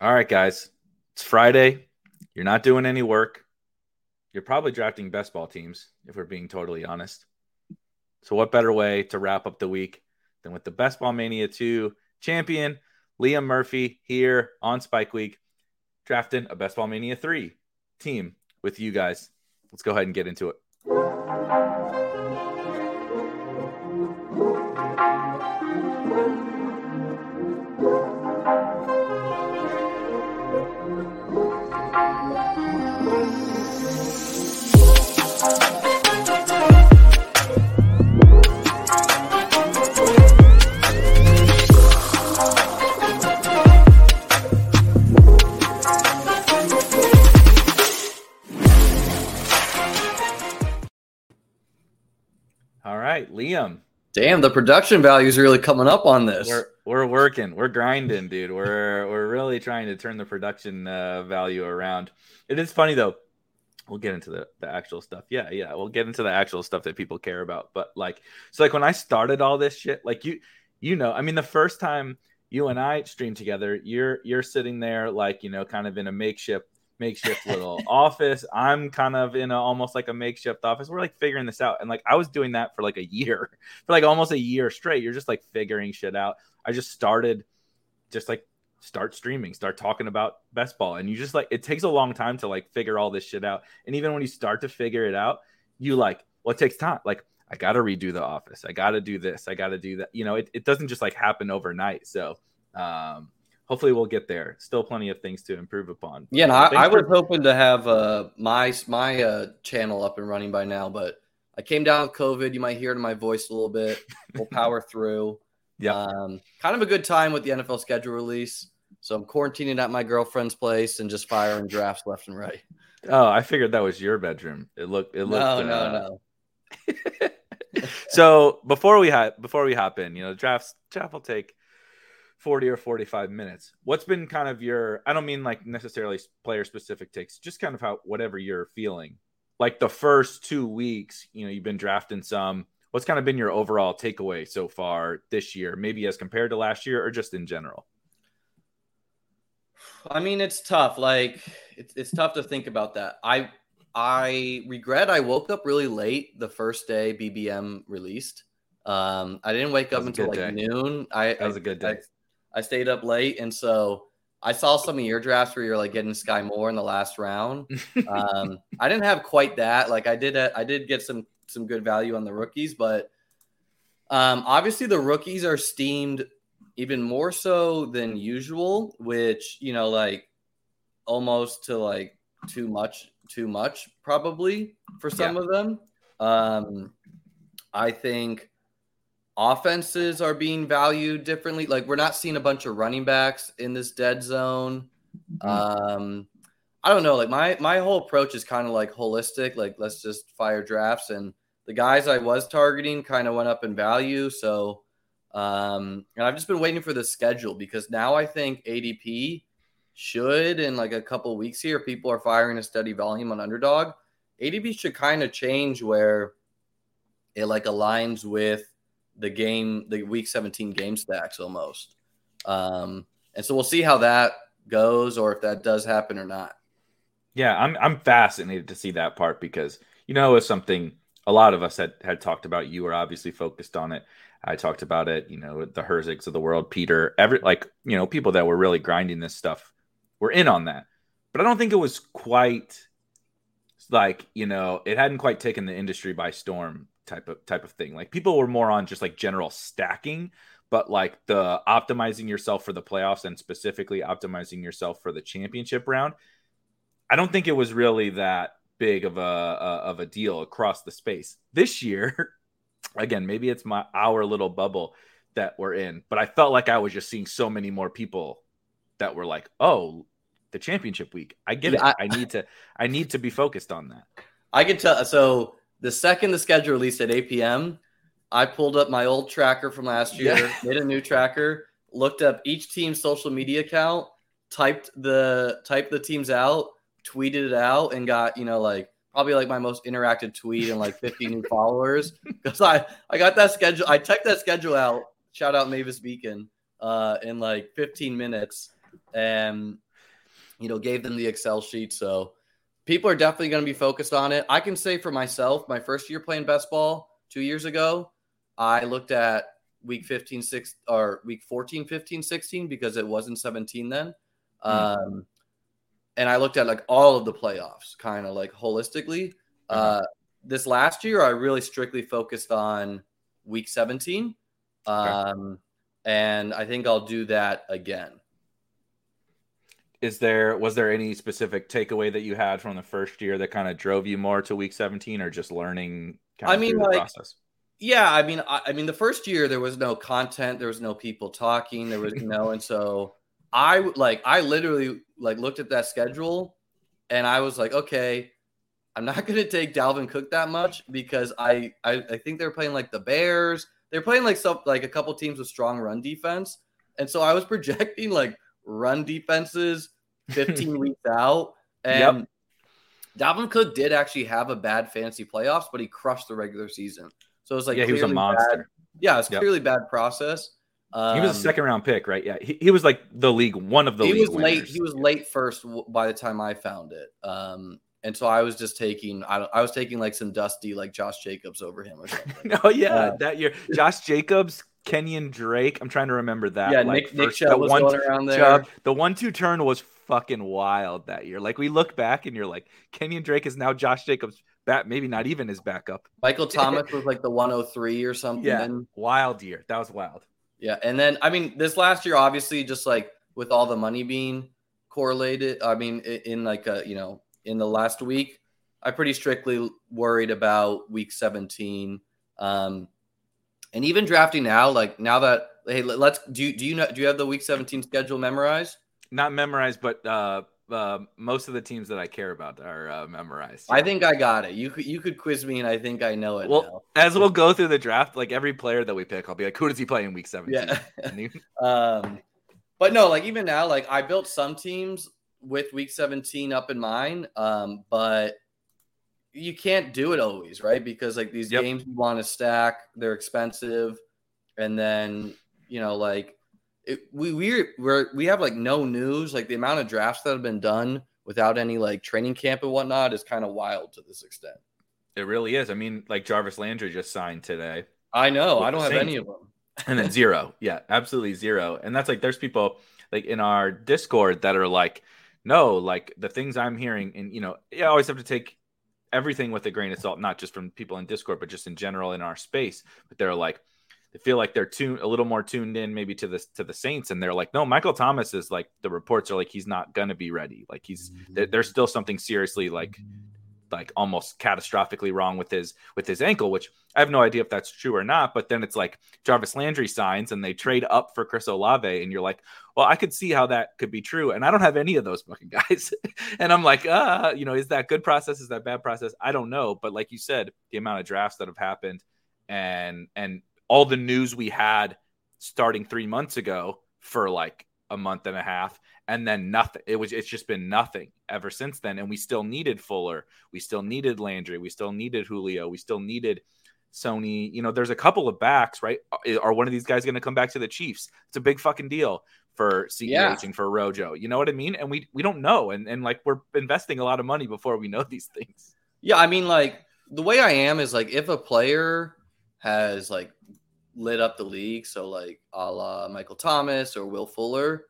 All right, guys. It's Friday. You're not doing any work. You're probably drafting best ball teams, if we're being totally honest. So, what better way to wrap up the week than with the Best Ball Mania 2 champion, Liam Murphy, here on Spike Week, drafting a Best Ball Mania 3 team with you guys. Let's go ahead and get into it. Liam. Damn, the production value is really coming up on this. We're we're working, we're grinding, dude. We're we're really trying to turn the production uh, value around. It is funny though. We'll get into the, the actual stuff. Yeah, yeah, we'll get into the actual stuff that people care about. But like, so like when I started all this shit, like you, you know, I mean, the first time you and I streamed together, you're you're sitting there like you know, kind of in a makeshift makeshift little office. I'm kind of in a, almost like a makeshift office. We're like figuring this out. And like I was doing that for like a year, for like almost a year straight. You're just like figuring shit out. I just started just like start streaming, start talking about best ball. And you just like it takes a long time to like figure all this shit out. And even when you start to figure it out, you like, well, it takes time. Like I gotta redo the office. I gotta do this. I gotta do that. You know, it, it doesn't just like happen overnight. So um hopefully we'll get there. Still plenty of things to improve upon. Yeah, no, I, I was hoping to have uh, my my uh, channel up and running by now, but I came down with COVID. You might hear it in my voice a little bit. We'll power through. Yeah, um, kind of a good time with the NFL schedule release. So I'm quarantining at my girlfriend's place and just firing drafts left and right. Oh, I figured that was your bedroom. It looked. It looked. No, no, uh... no. so before we hop before we hop in, you know, drafts draft will take 40 or 45 minutes. What's been kind of your, I don't mean like necessarily player specific takes, just kind of how, whatever you're feeling. Like the first two weeks, you know, you've been drafting some. What's kind of been your overall takeaway so far this year, maybe as compared to last year or just in general? I mean, it's tough. Like, it's, it's tough to think about that. I, I regret I woke up really late the first day BBM released. Um, I didn't wake up until like day. noon. I that was a good day. I, stayed up late, and so I saw some of your drafts where you're like getting Sky Moore in the last round. Um, I didn't have quite that. Like I did, uh, I did get some some good value on the rookies, but um, obviously the rookies are steamed even more so than usual, which you know, like almost to like too much, too much probably for some yeah. of them. Um, I think offenses are being valued differently. Like we're not seeing a bunch of running backs in this dead zone. Mm-hmm. Um, I don't know. Like my my whole approach is kind of like holistic. Like let's just fire drafts, and the guys I was targeting kind of went up in value. So, um, and I've just been waiting for the schedule because now I think ADP should in like a couple weeks here, people are firing a steady volume on underdog. ADP should kind of change where it like aligns with the game, the week 17 game stacks almost. Um, and so we'll see how that goes or if that does happen or not. Yeah, I'm I'm fascinated to see that part because you know it's something a lot of us had had talked about. You were obviously focused on it I talked about it, you know, the Herzigs of the world, Peter, every like, you know, people that were really grinding this stuff were in on that. But I don't think it was quite like, you know, it hadn't quite taken the industry by storm type of type of thing. Like people were more on just like general stacking, but like the optimizing yourself for the playoffs and specifically optimizing yourself for the championship round. I don't think it was really that big of a, a of a deal across the space. This year, again, maybe it's my our little bubble that we're in, but I felt like I was just seeing so many more people that were like, "Oh, the championship week. I get yeah, it. I, I need to I need to be focused on that." I can tell so the second the schedule released at 8 p.m., I pulled up my old tracker from last year, yeah. made a new tracker, looked up each team's social media account, typed the typed the teams out, tweeted it out, and got you know like probably like my most interactive tweet and like 50 new followers because I I got that schedule. I checked that schedule out. Shout out Mavis Beacon uh, in like 15 minutes, and you know gave them the Excel sheet. So people are definitely going to be focused on it. I can say for myself, my first year playing best ball two years ago, I looked at week 15, 6 or week 14, 15, 16 because it wasn't 17 then. Mm-hmm. Um, and I looked at like all of the playoffs kind of like holistically. Mm-hmm. Uh, this last year, I really strictly focused on week 17. Um, and I think I'll do that again. Is there was there any specific takeaway that you had from the first year that kind of drove you more to week 17 or just learning I mean like, process? Yeah, I mean I, I mean the first year there was no content, there was no people talking, there was no and so I like I literally like looked at that schedule and I was like, okay, I'm not going to take Dalvin Cook that much because I, I I think they're playing like the Bears. They're playing like some like a couple teams with strong run defense, and so I was projecting like run defenses 15 weeks out. And yep. Dalvin Cook did actually have a bad fantasy playoffs, but he crushed the regular season. So it was like yeah, he was a monster. Bad. Yeah, it's yep. clearly bad process. Um, he was a um, second round pick, right? Yeah, he, he was like the league one of the. He was winners. late. He was late first by the time I found it, um, and so I was just taking. I, I was taking like some dusty like Josh Jacobs over him or something. oh yeah, uh, that year, Josh Jacobs, Kenyan Drake. I'm trying to remember that. Yeah, like, Nick, Nick Chubb was one, going around there. Chubb, the one two turn was fucking wild that year. Like we look back and you're like, Kenyan Drake is now Josh Jacobs. Bat, maybe not even his backup. Michael Thomas was like the 103 or something. Yeah, wild year. That was wild. Yeah, and then I mean, this last year, obviously, just like with all the money being correlated, I mean, in like a you know, in the last week, I pretty strictly worried about week 17. Um, and even drafting now, like now that hey, let's do you, do you know do you have the week 17 schedule memorized? Not memorized, but uh, uh, most of the teams that I care about are uh, memorized. I think I got it. You could you could quiz me, and I think I know it. Well, now. as we'll go through the draft, like every player that we pick, I'll be like, who does he play in week seventeen? Yeah. um, but no, like even now, like I built some teams with week seventeen up in mind, um, but you can't do it always, right? Because like these yep. games you want to stack, they're expensive, and then you know like it, we we we we have like no news. Like the amount of drafts that have been done without any like training camp and whatnot is kind of wild to this extent. It really is. I mean, like Jarvis Landry just signed today. I know. I don't have any of them. and then zero. Yeah, absolutely zero. And that's like there's people like in our Discord that are like, no, like the things I'm hearing, and you know, I always have to take everything with a grain of salt, not just from people in Discord, but just in general in our space. But they're like, they feel like they're tuned a little more tuned in maybe to the to the Saints, and they're like, no, Michael Thomas is like the reports are like he's not gonna be ready. Like he's mm-hmm. there's still something seriously like like almost catastrophically wrong with his with his ankle, which I have no idea if that's true or not. But then it's like Jarvis Landry signs and they trade up for Chris Olave, and you're like, well, I could see how that could be true, and I don't have any of those fucking guys. and I'm like, uh, you know, is that good process? Is that bad process? I don't know. But like you said, the amount of drafts that have happened and and all the news we had starting three months ago for like a month and a half and then nothing it was it's just been nothing ever since then and we still needed fuller we still needed landry we still needed julio we still needed sony you know there's a couple of backs right uh, are one of these guys going to come back to the chiefs it's a big fucking deal for CEH yeah. and for Rojo. You know what I mean? And we we don't know. And and like we're investing a lot of money before we know these things. Yeah, I mean like the way I am is like if a player has like lit up the league. So like a la Michael Thomas or Will Fuller.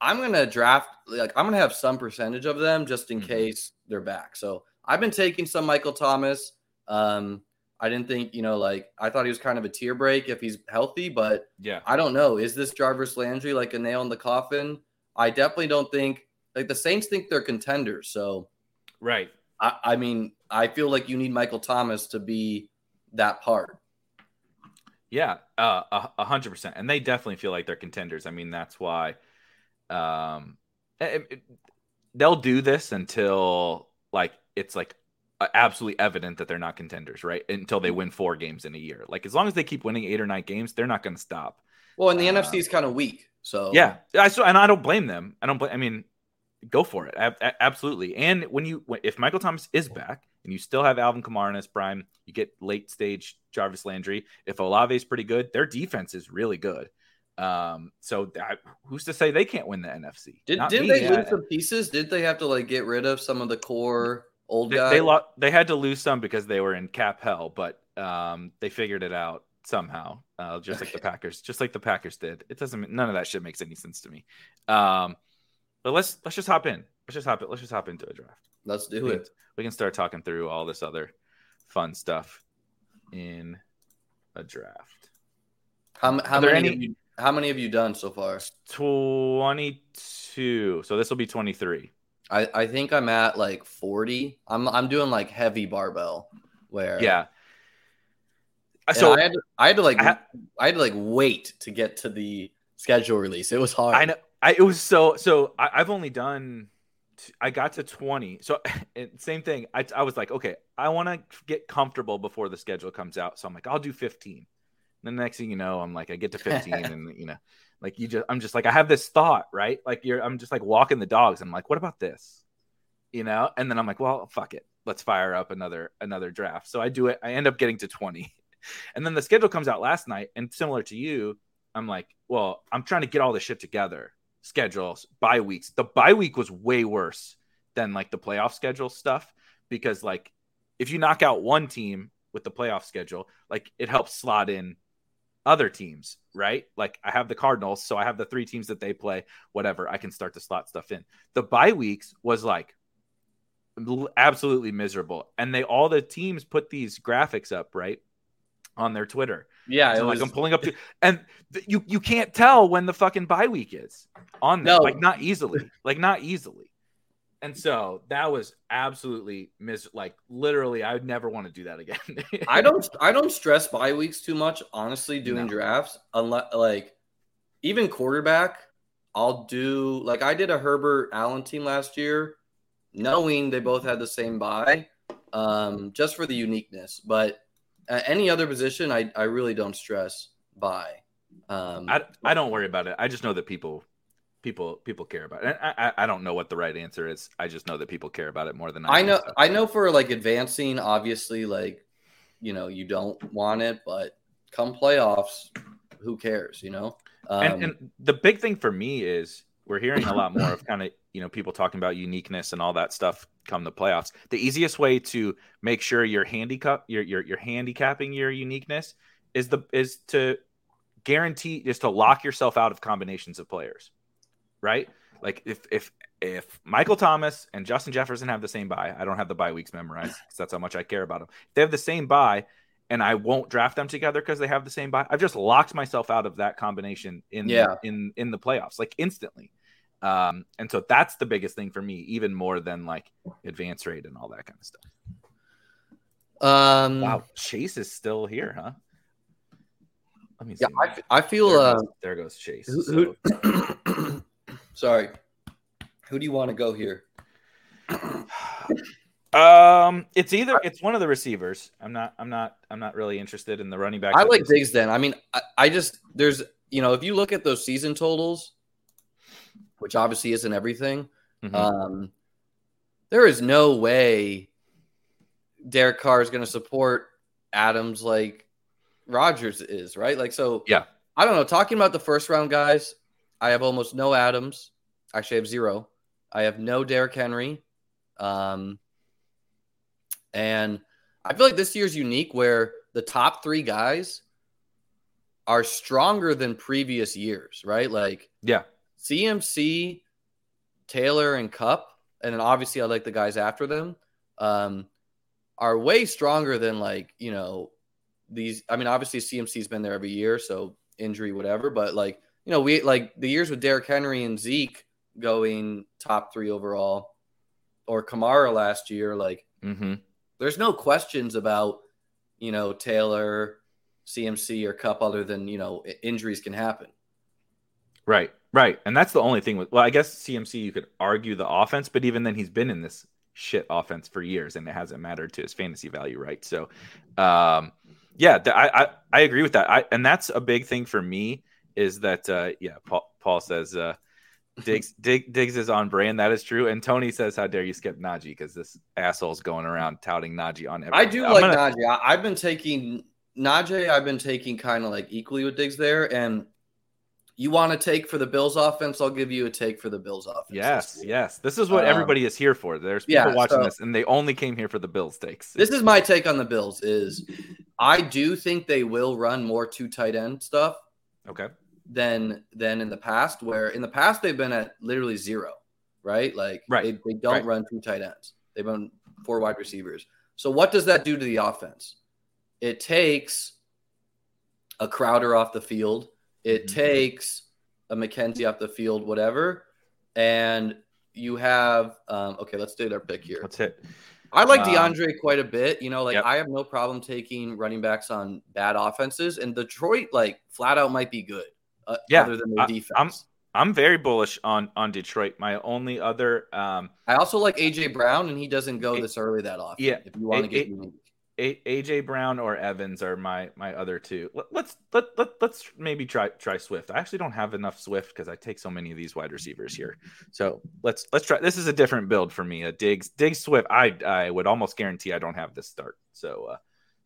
I'm gonna draft like I'm gonna have some percentage of them just in Mhm. case they're back. So I've been taking some Michael Thomas. Um, I didn't think you know like I thought he was kind of a tear break if he's healthy, but Yeah. I don't know. Is this Jarvis Landry like a nail in the coffin? I definitely don't think like the Saints think they're contenders. So Right. I, I mean, I feel like you need Michael Thomas to be that part. Yeah, uh, a hundred percent, and they definitely feel like they're contenders. I mean, that's why, um, it- it- they'll do this until like it's like absolutely evident that they're not contenders, right? Until they win four games in a year. Like as long as they keep winning eight or nine games, they're not going to stop. Well, and the Uh, NFC is kind of weak. So Yeah, I so and I don't blame them. I don't blame. I mean, go for it, a- absolutely. And when you if Michael Thomas is back and you still have Alvin Kamara in his prime, you get late stage Jarvis Landry. If Olave is pretty good, their defense is really good. Um, so that, who's to say they can't win the NFC? Did, Not didn't me. they I- lose some pieces? Did they have to like get rid of some of the core old they, guys? they, lo- they had to lose some because they were in cap hell, but um, they figured it out somehow, uh, just like the Packers, just like the Packers did. It doesn't. None of that shit makes any sense to me. Um, but let's let's just hop in. Let's just hop it. Let's just hop into a draft. Let's do We can, it. we can start talking through all this other fun stuff in a draft. How, how many? any- Have you, how many have you done so far? 22. So this will be 23. I, I think I'm at like 40. I'm I'm doing like heavy barbell where Yeah. So I had, to, I had to like I, ha- I, had to like wait to get to the schedule release. It was hard. I know. I, it was so so I, I've only done I got to 20. So same thing. I, I was like, okay, I want to get comfortable before the schedule comes out. So I'm like, I'll do 15 the next thing you know, I'm like, I get to fifteen, and you know, like you just, I'm just like, I have this thought, right? Like you're, I'm just like walking the dogs. I'm like, what about this? You know, and then I'm like, well, fuck it, let's fire up another another draft. So I do it. I end up getting to twenty, and then the schedule comes out last night, and similar to you, I'm like, well, I'm trying to get all this shit together. Schedules, bye weeks. The bye week was way worse than like the playoff schedule stuff because like if you knock out one team with the playoff schedule, like it helps slot in other teams, right? Like I have the Cardinals, so I have the three teams that they play, whatever. I can start to slot stuff in. The bye weeks was like absolutely miserable. And they all the teams put these graphics up, right? On their Twitter. yeah, So, was like I'm pulling up, to, and th- you you can't tell when the fucking bye week is on there, No. like not easily, like not easily. And so that was absolutely mis like literally, I would never want to do that again. I don't I don't stress bye weeks too much, honestly, doing No. drafts. Unless like even quarterback, I'll do like I did a Herbert Allen team last year, knowing they both had the same bye, um, just for the uniqueness. But uh, any other position, I, I really don't stress bye. Um, I, I don't worry about it. I just know that people people people care about it. And I, I I don't know what the right answer is. I just know that people care about it more than I, I know. I know for like advancing, obviously, like you know, you don't want it, but come playoffs, who cares, you know? Um, and, and the big thing for me is we're hearing a lot more of kind of you know people talking about uniqueness and all that stuff come the playoffs. The easiest way to make sure you're handicap you're, you're you're handicapping your uniqueness is the is to guarantee is to lock yourself out of combinations of players, right? Like if if if Michael Thomas and Justin Jefferson have the same bye, I don't have the bye weeks memorized because that's how much I care about them. If they have the same bye, and I won't draft them together because they have the same bye. I've just locked myself out of that combination in Yeah. in in the playoffs, like instantly. Um, and so that's the biggest thing for me, even more than like advance rate and all that kind of stuff. um, Wow, Chase is still here, huh? Let me see. yeah, I, I feel. there, Uh, goes, there goes Chase. who, So, sorry, who do you want to go here? um, it's either it's one of the receivers. I'm not. I'm not. I'm not really interested in the running back. I like Diggs. Then I mean, I, I just there's you know if you look at those season totals, which obviously isn't everything. Mhm. Um, there is no way Derek Carr is going to support Adams like Rodgers is, right? Like, so Yeah. I don't know. Talking about the first round guys, I have almost no Adams. Actually, I have zero. I have no Derrick Henry. Um, and I feel like this year's unique where the top three guys are stronger than previous years, right? Like Yeah. CMC, Taylor, and Kupp, and then obviously I like the guys after them, um, are way stronger than like you know these. I mean, obviously CMC's been there every year, so injury, whatever. But like you know, we like the years with Derrick Henry and Zeke going top three overall, or Kamara last year. Like, Mm-hmm. there's no questions about you know Taylor, CMC, or Kupp, other than you know injuries can happen. Right, right, and that's the only thing with. Well, I guess CMC you could argue the offense, but even then he's been in this shit offense for years, and it hasn't mattered to his fantasy value, right? So, um, yeah, I, I I agree with that. I and that's a big thing for me is that uh, yeah, Paul, Paul says uh, Diggs Dig, Diggs is on brand. That is true, and Tony says, "How dare you skip Najee?" Because this asshole's going around touting Najee on. Everything. I do I'm like gonna- Najee. I, I've been taking Najee. I've been taking kind of like equally with Diggs there, and you want to take for the Bills offense? I'll give you a take for the Bills offense. Yes, this yes. This is what Um, everybody is here for. There's people yeah, watching so- this, and they only came here for the Bills takes. This is my take on the Bills. Is I do think they will run more two tight end stuff okay. Than than in the past. Where in the past they've been at literally zero, right? Like Right, they, they don't right. run two tight ends. They run four wide receivers. So what does that do to the offense? It takes a Crowder off the field. It Mhm. takes a McKenzie off the field, whatever, and you have um, okay. Let's do our pick here. Let's hit. I like Um, DeAndre quite a bit. You know, like Yep. I have no problem taking running backs on bad offenses, and Detroit, like flat out, might be good. Uh, Yeah, other than their I- defense. I'm- I'm very bullish on on Detroit. My only other um I also like AJ Brown, and he doesn't go A- this early that often. yeah, if you want to get unique. A- AJ Brown or Evans are my my other two. Let, let's let, let let's maybe try try Swift. I actually don't have enough Swift because I take so many of these wide receivers here. So let's let's try. This is a different build for me. A Diggs Diggs Swift. I I would almost guarantee I don't have this start. So uh,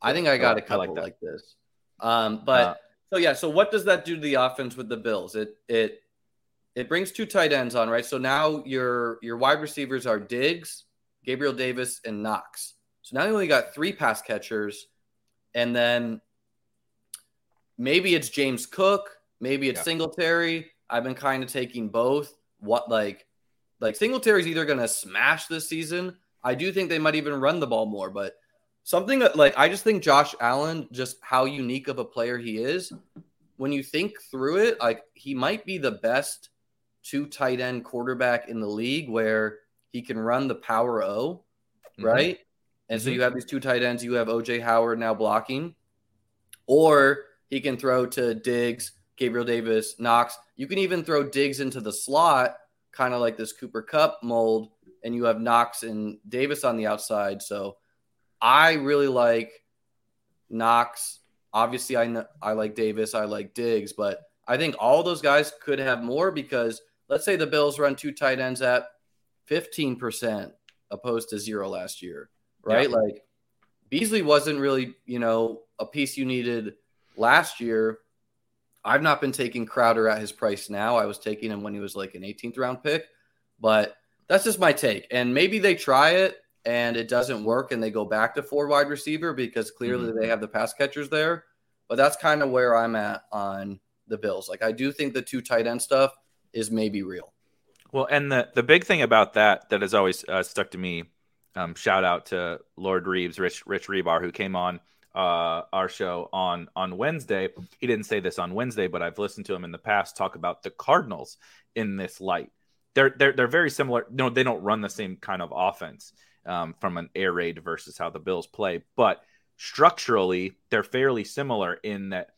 I think I got a couple like like, that. this. Um, but Uh, so yeah, so what does that do to the offense with the Bills? It it it brings two tight ends on, right? So now your your wide receivers are Diggs, Gabriel Davis, and Knox. So now you only got three pass catchers, and then maybe it's James Cook, maybe it's Yeah. Singletary. I've been kind of taking both. What like like Singletary's either gonna smash this season. I do think they might even run the ball more, but something that like I just think Josh Allen, just how unique of a player he is. When you think through it, like he might be the best two tight end quarterback in the league where he can run the power O, mhm. right? And so Mhm. you have these two tight ends. You have OJ Howard now blocking, or he can throw to Diggs, Gabriel Davis, Knox. You can even throw Diggs into the slot, kind of like this Cooper Kupp mold, and you have Knox and Davis on the outside. So I really like Knox. Obviously, I I like Davis. I like Diggs, but I think all those guys could have more because let's say the Bills run two tight ends at fifteen percent opposed to zero last year, right? Yeah. Like Beasley wasn't really, you know, a piece you needed last year. I've not been taking Crowder at his price now. I was taking him when he was like an 18th round pick, but that's just my take. And maybe they try it and it doesn't work and they go back to four wide receiver because clearly they have the pass catchers there. But that's kind of where I'm at on the Bills. Like I do think the two tight end stuff is maybe real. Well, and the the big thing about that that has always uh, stuck to me. Um, shout out to Lord Reebs, Rich Rich Hribar, who came on uh, our show on on Wednesday. He didn't say this on Wednesday, but I've listened to him in the past talk about the Cardinals in this light. They're they're they're very similar. No, they don't run the same kind of offense um, from an air raid versus how the Bills play, but structurally they're fairly similar in that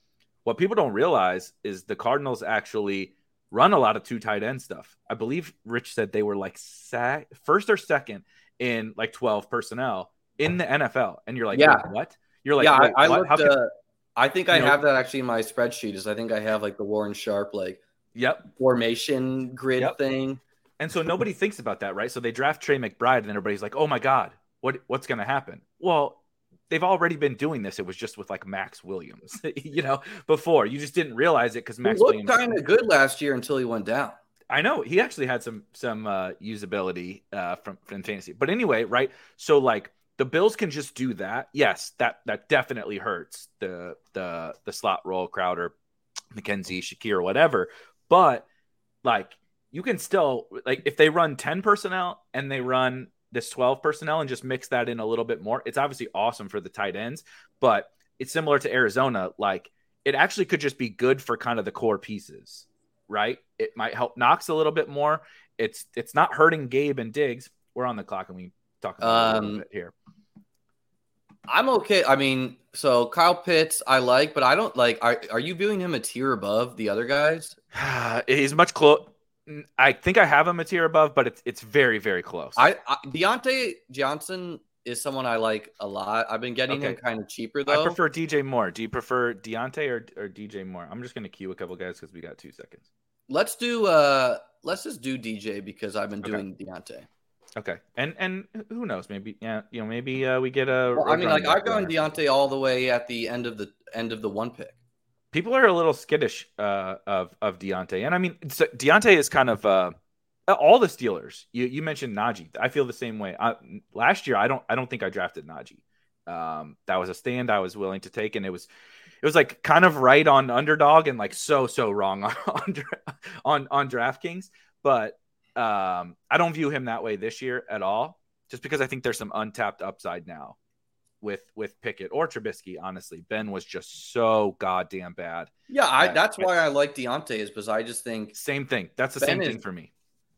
what people don't realize is the Cardinals actually run a lot of two tight end stuff. I believe Rich said they were like sack, first or second in like 12 personnel in the NFL. And you're like, Yeah. What? You're like, yeah, I, I looked. Can-" I think I you know- have that actually in my spreadsheet. Is I think I have like the Warren Sharp like Yep. formation grid Yep. thing. And so nobody thinks about that, right? So they draft Trey McBride, and everybody's like, "Oh my god, what what's going to happen?" Well, they've already been doing this. It was just with like Maxx Williams, you know, before you just didn't realize it because He Maxx looked kind of good last year until he went down. I know he actually had some some uh, usability uh, from from fantasy, but anyway, right? So like the Bills can just do that. Yes, that that definitely hurts the the the slot role Crowder McKenzie, Shakir, whatever. But like you can still like if they run 10 personnel and they run this 12 personnel and just mix that in a little bit more, it's obviously awesome for the tight ends, but it's similar to Arizona. Like it actually could just be good for kind of the core pieces, right? It might help Knox a little bit more. It's it's not hurting Gabe and Diggs. We're on the clock and we talk about um, a little bit here. I'm okay. I mean, so Kyle Pitts, I like, but I don't like. Are are you viewing him a tier above the other guys? He's much close. I think I have him a tier above, but it's it's very very close. I, I Diontae Johnson is someone I like a lot. I've been getting okay. him kind of cheaper though. I prefer DJ Moore. Do you prefer Diontae or, or DJ Moore? I'm just gonna queue a couple guys because we got two seconds. Let's do uh let's just do DJ because I've been doing okay. Diontae. Okay, and and who knows? Maybe yeah, you know, maybe uh, we get a. Well, I mean, like I've gone Diontae all the way at the end of the end of the one pick. People are a little skittish uh, of of Diontae, and I mean, Diontae is kind of uh, all the Steelers. You you mentioned Najee. I feel the same way. I, last year, I don't I don't think I drafted Najee. Um, that was a stand I was willing to take, and it was it was like kind of right on underdog and like so so wrong on on on, on DraftKings. But um, I don't view him that way this year at all, just because I think there's some untapped upside now with with Pickett or Trubisky. Honestly, Ben was just so goddamn bad. Yeah, I, that's why I like Diontae is because I just think same thing. That's the ben same is, thing for me.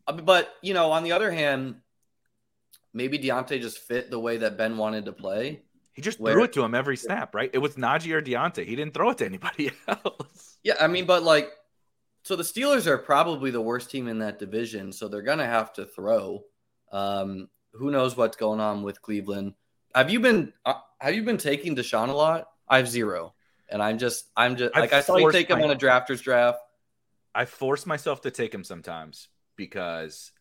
Uh, but you know, on the other hand, maybe Diontae just fit the way that Ben wanted to play. He just where, threw it to him every snap, right? It was Najee or Diontae. He didn't throw it to anybody else. Yeah, I mean, but like so the Steelers are probably the worst team in that division, so they're gonna have to throw. Um, who knows what's going on with Cleveland? Have you been uh, have you been taking Deshaun a lot? I have zero, and I'm just I'm just like i saw you take him my, on a drafters draft. I force myself to take him sometimes because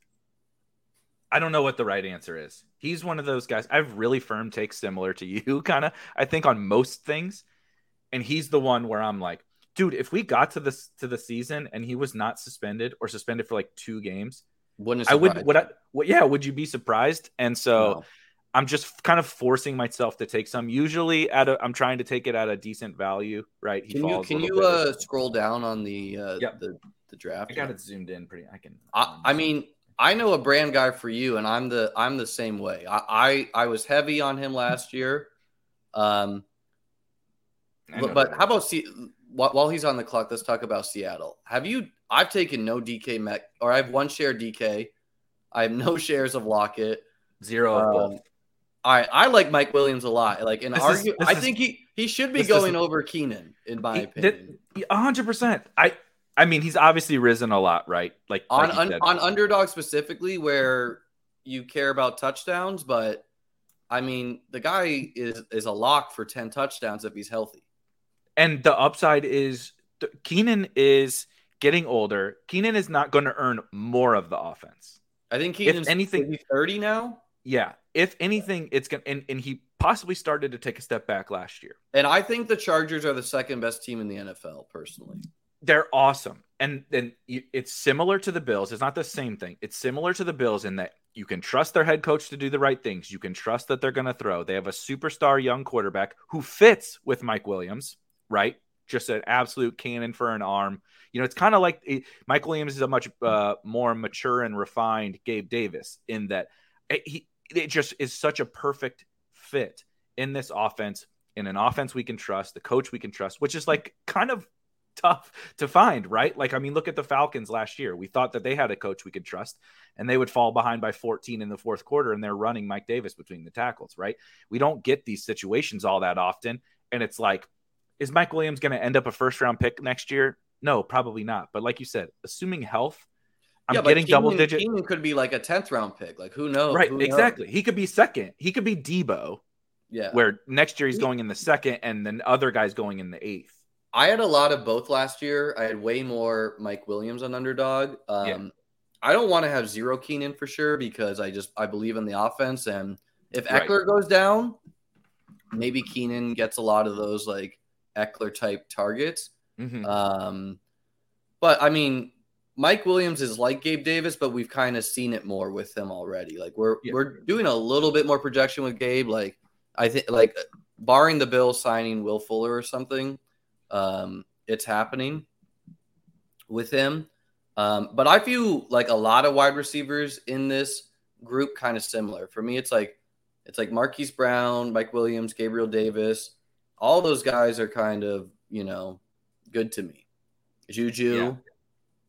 I don't know what the right answer is. He's one of those guys. I have really firm takes similar to you, kind of. I think on most things, and he's the one where I'm like, dude, if we got to this to the season and he was not suspended or suspended for like two games, wouldn't I would would I what, yeah, would you be surprised? And so no. I'm just kind of forcing myself to take some. Usually at a I'm trying to take it at a decent value, right? He can you can you uh, scroll down on the uh yep. the the draft? I got it zoomed in pretty I can I, I mean I know a brand guy for you, and I'm the I'm the same way. I I, I was heavy on him last year. Um, but, but how about see while he's on the clock, let's talk about Seattle. Have you? I've taken no DK Met, or I have one share DK. I have no shares of Lockett. Zero of um, I I like Mike Williams a lot. Like and argue, I think he he should be going over Keenan in my he, opinion. hundred percent. I I mean he's obviously risen a lot, right? Like on like un, on underdog specifically, where you care about touchdowns, but I mean the guy is is a lock for ten touchdowns if he's healthy and the upside is Keenan is getting older. Keenan is not going to earn more of the offense. I think Keenan's if anything 30 now. Yeah. If anything, it's to, and, and he possibly started to take a step back last year. And I think the Chargers are the second best team in the NFL, personally. They're awesome. And then it's similar to the Bills. It's not the same thing. It's similar to the Bills in that you can trust their head coach to do the right things. You can trust that they're going to throw. They have a superstar young quarterback who fits with Mike Williams right? Just an absolute cannon for an arm. You know, it's kind of like it, Mike Williams is a much uh, more mature and refined Gabe Davis in that eh, he it just is such a perfect fit in this offense, in an offense we can trust, the coach we can trust, which is like kind of tough to find, right? Like, I mean, look at the Falcons last year. We thought that they had a coach we could trust, and they would fall behind by 14 in the fourth quarter, and they're running Mike Davis between the tackles, right? We don't get these situations all that often. And it's like, is Mike Williams going to end up a first round pick next year? No, probably not. But like you said, assuming health, I'm yeah, getting Keenan, double digit. Keenan could be like a tenth round pick. Like who knows? Right, who exactly. Knows? He could be second. He could be Debo. Yeah. Where next year he's going in the second, and then other guys going in the eighth. I had a lot of both last year. I had way more Mike Williams on underdog. Um, yeah. I don't want to have zero Keenan for sure because I just I believe in the offense, and if Ekeler right. goes down, maybe Keenan gets a lot of those like Ekeler type targets. Mm-hmm. Um, but I mean, Mike Williams is like Gabe Davis, but we've kind of seen it more with him already. Like we're yeah. we're doing a little bit more projection with Gabe. Like I think, like barring the Bill signing Will Fuller or something, um, it's happening. with him. Um, but I view like a lot of wide receivers in this group kind of similar. For me, it's like it's like Marquise Brown, Mike Williams, Gabriel Davis. All those guys are kind of you know good to me. Juju.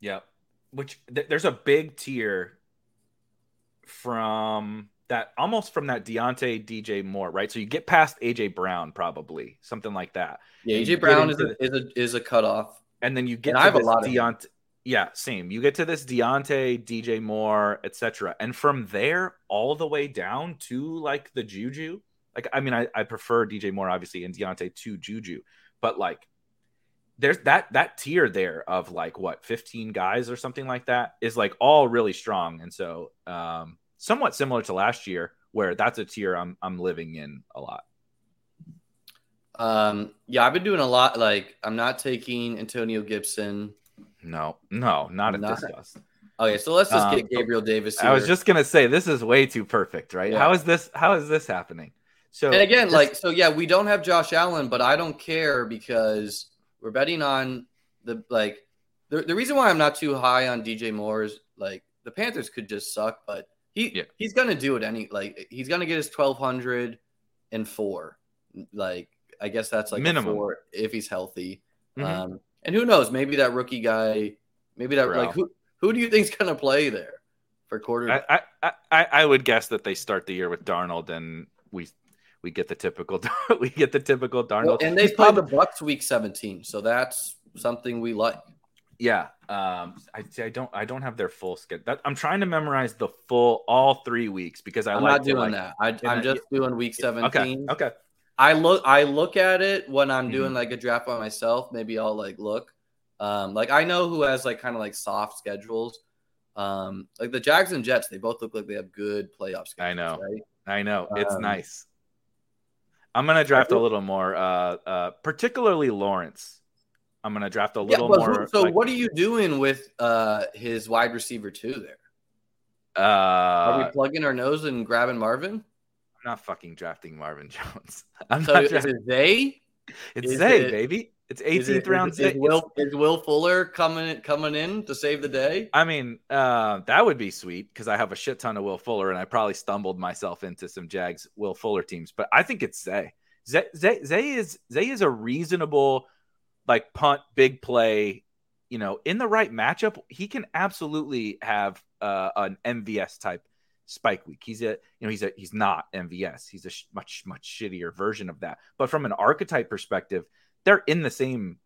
Yeah. Yep. Which th- there's a big tier from that almost from that Diontae DJ Moore, right? So you get past AJ Brown, probably something like that. Yeah, AJ Brown is a, is a is a cutoff, and then you get and I have a lot Diontae. Of yeah, same. You get to this Diontae, DJ Moore, etc., and from there all the way down to like the Juju. Like, I mean, I, I prefer DJ Moore obviously and Deontay to Juju, but like there's that that tier there of like what 15 guys or something like that is like all really strong. And so um somewhat similar to last year where that's a tier i'm i'm living in a lot. Um yeah i've been doing a lot like i'm not taking antonio gibson. No no not at not, this cost okay so let's just um, get gabriel davis here. i was just gonna say this is way too perfect right? Yeah. how is this how is this happening? So and again like so yeah we don't have josh allen but i don't care because we're betting on the like the, the reason why I'm not too high on DJ Moore is like the Panthers could just suck, but he yeah. he's gonna do it any like he's gonna get his twelve hundred and four. Like I guess that's like minimum four if he's healthy. Mm-hmm. Um, and who knows? Maybe that rookie guy, maybe that like who who do you think's gonna play there for quarter? I, I I I would guess that they start the year with Darnold and we we get the typical we get the typical Darnold. Well, and they play the Bucs week 17, so that's something we like. Yeah, um, I, I don't I don't have their full schedule. That, I'm trying to memorize the full all three weeks because I am like not doing like, that. I, am just doing week 17. Okay. Okay. I look I look at it when I'm doing mm-hmm. like a draft by myself. Maybe I'll like look. Um, like I know who has like kind of like soft schedules. Um, like the Jags and Jets, they both look like they have good playoff schedules. I know. Right? I know. It's um, nice. I'm gonna draft a little more, uh, uh, particularly Lawrence. I'm gonna draft a little yeah, more. So, like, what are you doing with uh, his wide receiver two there? Uh, are we plugging our nose and grabbing Marvin? I'm not fucking drafting Marvin Jones. I'm so not. Drafting... Is it Zay? It's is Zay, it, baby. It's 18th it, round. Is, is, Will, is Will Fuller coming coming in to save the day? I mean, uh, that would be sweet because I have a shit ton of Will Fuller, and I probably stumbled myself into some Jags Will Fuller teams. But I think it's Zay. Zay, Zay, Zay is Zay is a reasonable, like punt, big play. You know, in the right matchup, he can absolutely have uh, an MVS type spike week. He's a you know he's a he's not MVS. He's a sh- much much shittier version of that. But from an archetype perspective they're in the same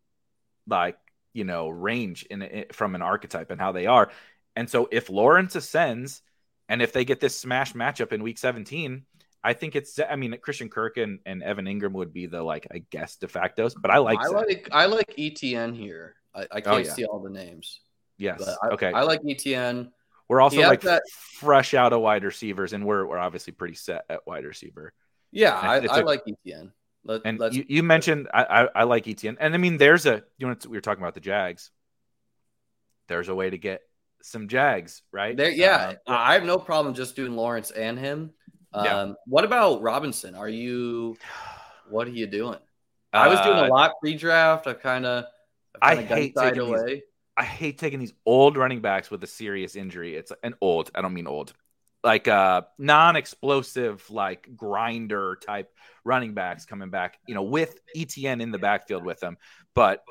like you know range in, in from an archetype and how they are. And so if Lawrence ascends and if they get this smash matchup in week 17, I think it's I mean Christian Kirk and, and Evan Engram would be the like I guess de factos, but I like I like I like ETN here. I, I oh, can't oh, yeah. see all the names. Yes. I, okay. I like ETN. We're also like that... fresh out of wide receivers, and we're we're obviously pretty set at wide receiver. Yeah, I, I a, like ETN. Let, and you, you, mentioned I, I, I, like ETN, and I mean there's a you know we were talking about the Jags. There's a way to get some Jags, right? There, yeah, uh, I have no problem just doing Lawrence and him. Um, yeah. What about Robinson? Are you? What are you doing? I was doing a uh, lot pre-draft. I kind of, I hate taking away. These, I hate taking these old running backs with a serious injury. It's an old. I don't mean old like uh non-explosive like grinder type running backs coming back you know with etn in the backfield with them. But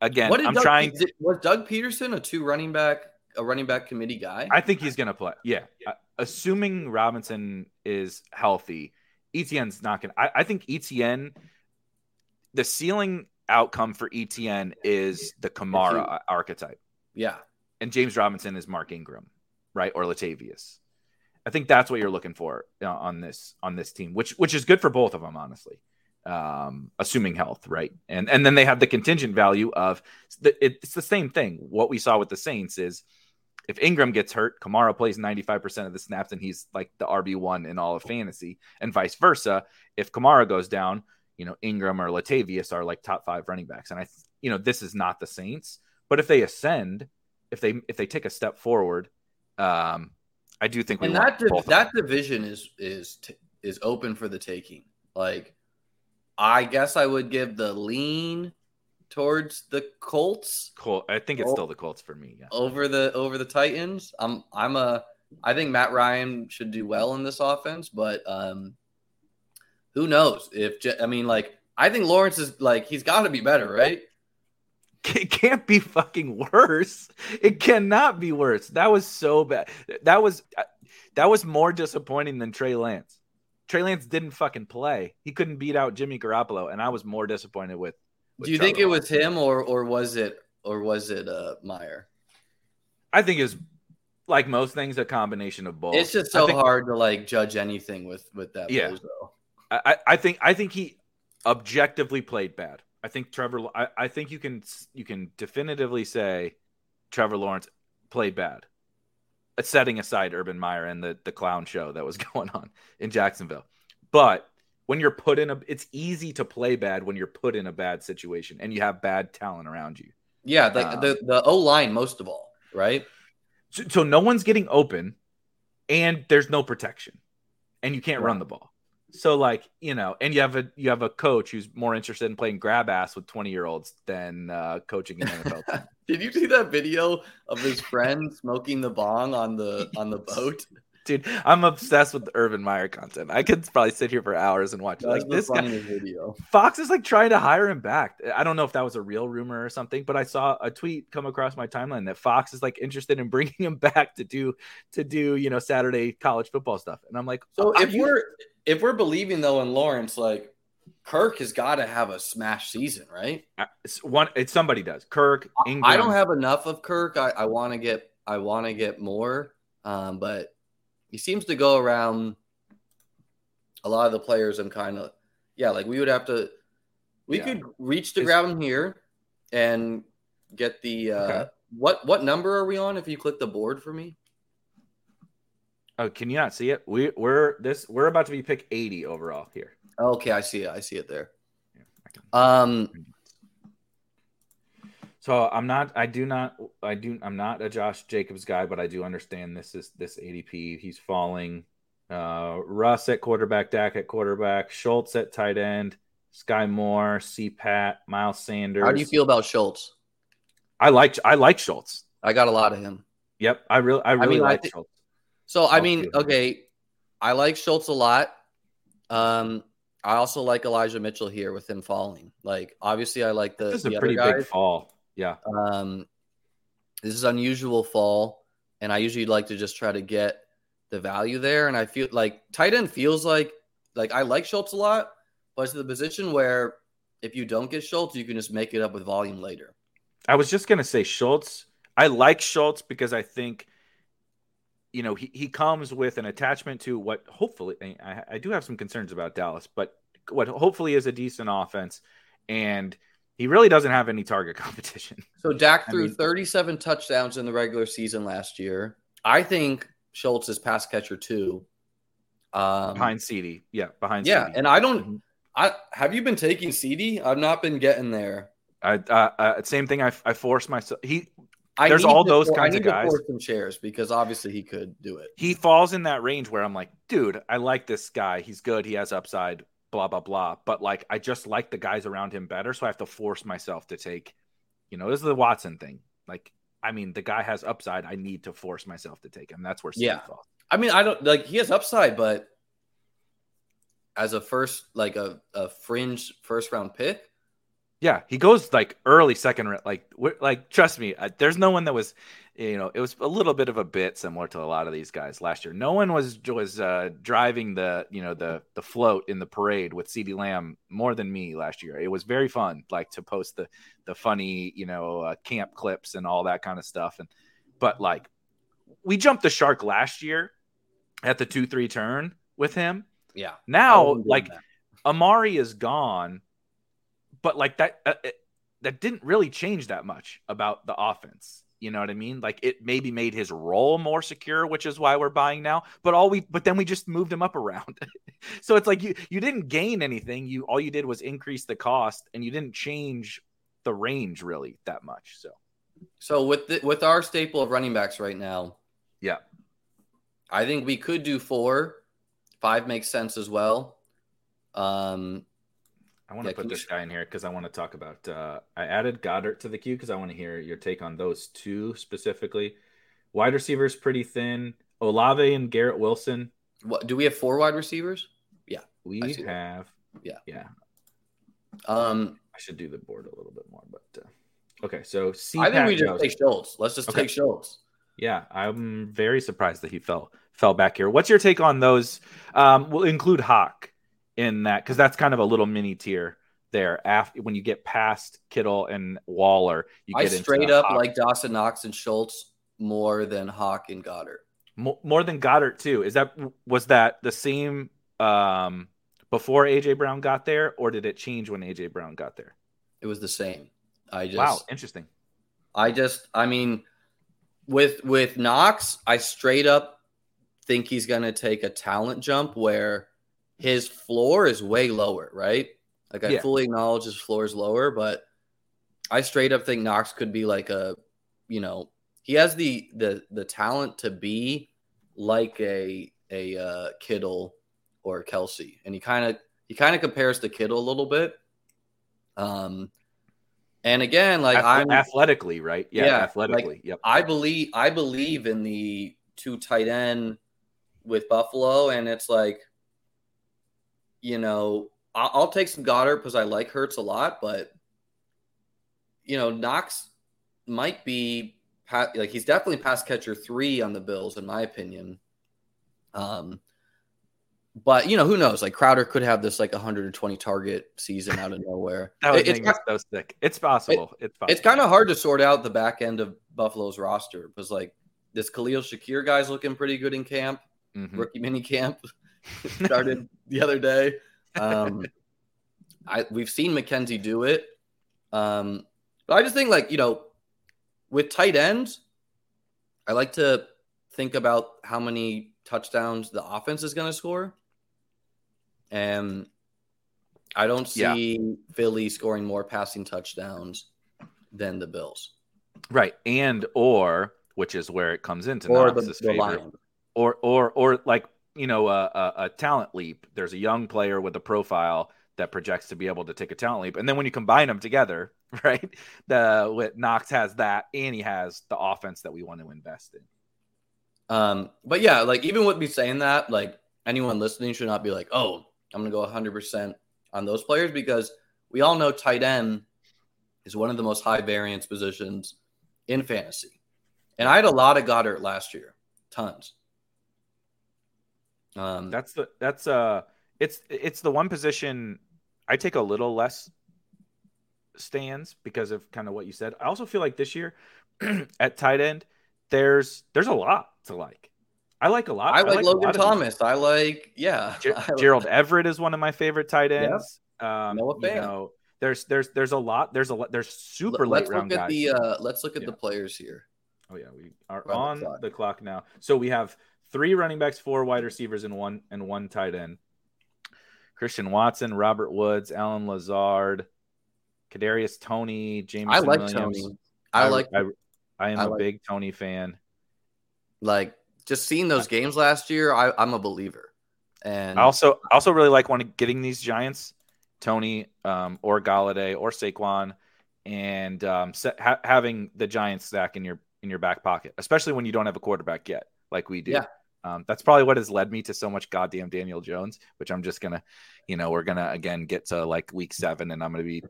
again i'm doug, trying was doug Pederson a two running back a running back committee guy? I think he's gonna play. Yeah. Uh, assuming robinson is healthy etn's not gonna I, I think etn the ceiling outcome for etn is the kamara archetype. Yeah. And james robinson is mark ingram right? Or latavius I think that's what you're looking for uh, on this on this team, which which is good for both of them, honestly. Um, assuming health, right? And and then they have the contingent value of it's the same thing. What we saw with the Saints is if Ingram gets hurt, Kamara plays 95% of the snaps and he's like the RB1 in all of fantasy, and vice versa. If Kamara goes down, you know, Ingram or Latavius are like top five running backs. And I, you know, this is not the Saints, but if they ascend, if they if they take a step forward, um, I do think and that div- that division is is t- is open for the taking. Like, I guess I would give the lean towards the Colts. Colt. I think it's still the Colts for me. Yeah. over the over the Titans. I'm I'm a I think Matt Ryan should do well in this offense, but um who knows if I mean like I think Lawrence is like he's got to be better, right? It can't be fucking worse. It cannot be worse. That was so bad. That was that was more disappointing than Trey Lance. Trey Lance didn't fucking play. He couldn't beat out Jimmy Garoppolo, and I was more disappointed with. with Do you think it was him or or was it or was it uh Meyer? I think it's like most things a combination of both. It's just so think- hard to like judge anything with with that Yeah. I- I think I think he objectively played bad. I think Trevor. I, I think you can you can definitively say Trevor Lawrence played bad. Setting aside Urban Meyer and the the clown show that was going on in Jacksonville, but when you're put in a, it's easy to play bad when you're put in a bad situation and you have bad talent around you. Yeah, like Um, the the O line most of all, right? So, so no one's getting open, and there's no protection, and you can't run the ball. So like you know, and you have a you have a coach who's more interested in playing grab ass with twenty year olds than uh, coaching an NFL. Did you see that video of his friend smoking the bong on the on the boat? Dude, I'm obsessed with the Urban Meyer content. I could probably sit here for hours and watch it. Like this guy. video. Fox is like trying to hire him back. I don't know if that was a real rumor or something, but I saw a tweet come across my timeline that Fox is like interested in bringing him back to do to do you know Saturday college football stuff, and I'm like, So are if you- we're if we're believing though in Lawrence, like Kirk has got to have a smash season, right? Uh, it's one, it's somebody does. Kirk, Engram. I don't have enough of Kirk. I, I want to get I want to get more, um, but he seems to go around a lot of the players. I'm kind of yeah, like we would have to we Yeah. could reach to Is- grab him here and get the uh, Okay. what what number are we on? If you click the board for me, Oh, can you not see it? We we're this we're about to be pick 80 overall here. okay, I see it. I see it there. I can- Um, So I'm not. I do not. I do. I'm not a Josh Jacobs guy, but I do understand this is this ADP. He's falling. Uh, Russ at quarterback, Dak at quarterback, Schultz at tight end, Sky Moore, C. Pat, Miles Sanders. how do you feel about Schultz? I like. I like Schultz. I got a lot of him. Yep. I really. I really mean, I like Schultz. So I mean, okay, I like Schultz a lot. Um, I also like Elijah Mitchell here with him falling. Like, obviously, I like the, This is a pretty big fall. Yeah. Um, this is unusual fall, and I usually like to just try to get the value there. And I feel like tight end feels like like I like Schultz a lot, but it's the position where if you don't get Schultz, you can just make it up with volume later. I was just gonna say Schultz. I like Schultz because I think, you know, he, he comes with an attachment to what hopefully I, I do have some concerns about Dallas, but what hopefully is a decent offense, and he really doesn't have any target competition. So Dak I threw mean- 37 touchdowns in the regular season last year. I think Schultz is pass catcher too. Um, behind CeeDee, yeah, behind yeah, CeeDee. and I don't. Mhm. I have you been taking CeeDee? I've not been getting there. I uh, uh, same thing. I I force myself. He I There's all to those for- kinds I of guys. some shares because obviously he could do it. he falls in that range where I'm like, dude, I like this guy. He's good. He has upside. Blah blah blah. But like, I just like the guys around him better, so I have to force myself to take. You know, this is the Watson thing. Like, I mean, the guy has upside. I need to force myself to take him. That's where Steve Yeah. falls. I mean, I don't like he has upside, but as a first, like a, a fringe first round pick, Yeah, he goes like early second. ra- Like, like trust me, there's no one that was, you know, it was a little bit of a bit similar to a lot of these guys last year. No one was was uh, driving the, you know, the the float in the parade with CeeDee Lamb more than me last year. It was very fun, like to post the the funny, you know, uh, camp clips and all that kind of stuff. And but like, we jumped the shark last year at the two three turn with him. yeah. Now, like that. Amari is gone, but like that uh, it, that didn't really change that much about the offense. You know what I mean? Like it maybe made his role more secure, which is why we're buying now. But all we but then we just moved him up around. so it's like you you didn't gain anything. You all you did was increase the cost and you didn't change the range really that much. So So with the, with our staple of running backs right now, yeah. I think we could do four. Five makes sense as well. Um, I want to Yeah, put this sh- guy in here because I want to talk about. Uh, I added Goedert to the queue because I want to hear your take on those two specifically. Wide receivers pretty thin. Olave and Garrett Wilson. What do we have four wide receivers? Yeah, We see that. have. Yeah. yeah. Um, I should do the board a little bit more, but uh, okay. So C. I think we just take Schultz. Let's just Okay. take Schultz. Yeah, I'm very surprised that he fell fell back here. What's your take on those? Um, we'll include Hawk in that because that's kind of a little mini tier there. After when you get past Kittle and Waller, you I get straight up Hawk. like Dawson Knox and Schultz more than Hawk and Goedert. Mo- more than Goedert too. Is that was that the same um, before AJ Brown got there, or did it change when AJ Brown got there? It was the same. I just wow, interesting. I just I mean with with Knox, I straight up think he's gonna take a talent jump where his floor is way lower, right? Like I Yeah. fully acknowledge his floor is lower, but I straight up think Knox could be like a you know, he has the the the talent to be like a a uh, Kittle or Kelsey, and he kind of he kind of compares to Kittle a little bit. Um, and again, like Ath- I'm athletically, right? Yeah, Yeah, like- athletically. yep. I believe I believe in the two tight end with Buffalo, and it's like, you know, I'll, I'll take some Goedert because I like Hurts a lot, but you know, Knox might be like he's definitely pass catcher three on the Bills, in my opinion. Um, but you know, who knows? Like Crowder could have this like 120 target season out of nowhere. That would It- it's so sick. It's possible. it's possible. it's kind of hard to sort out the back end of Buffalo's roster because like this Khalil Shakir guy's looking pretty good in camp. Mhm. Rookie mini camp started the other day. Um, I we've seen McKenzie do it. Um, but I just think like you know, with tight ends, I like to think about how many touchdowns the offense is going to score, and I don't Yeah. see Philly scoring more passing touchdowns than the Bills Right. And or which is where it comes into or the, the favor. Or or or like, you know, a, a, a talent leap. There's a young player with a profile that projects to be able to take a talent leap. And then when you combine them together, right? The with Knox has that and he has the offense that we want to invest in. Um, but yeah, like even with me saying that, like anyone listening should not be like, oh, I'm gonna go 100% on those players because we all know tight end is one of the most high variance positions in fantasy. And I had a lot of Goedert last year, tons. Um, That's the that's uh it's it's the one position I take a little less stands because of kind of what you said. I also feel like this year at tight end, there's there's a lot to like. I like a lot. I like, Logan lot of these. Thomas. I like, yeah, Ger- like- Gerald Everett is one of my favorite tight ends. Um, Noah you know, there's there's there's a lot. There's a lot. There's super Let's late round look at guys. the uh, let's look at Yeah. the players here. Oh yeah, we are on the the clock. clock. now. So we have three running backs, four wide receivers, and one and one tight end. Christian Watson, Robert Woods, Allen Lazard, Kadarius Toney, James. I like Williams. Toney. I like I, I am I a like- big Toney fan. like just seeing those games last year. I, I'm a believer, and I also I also really like one getting these Giants, Toney, um, or Golladay or Saquon, and um, ha- having the Giants stack in your in your back pocket, especially when you don't have a quarterback yet, like we do. Yeah. Um, that's probably what has led me to so much goddamn Daniel Jones, which I'm just gonna, you know, we're gonna again get to like week seven, and I'm gonna be,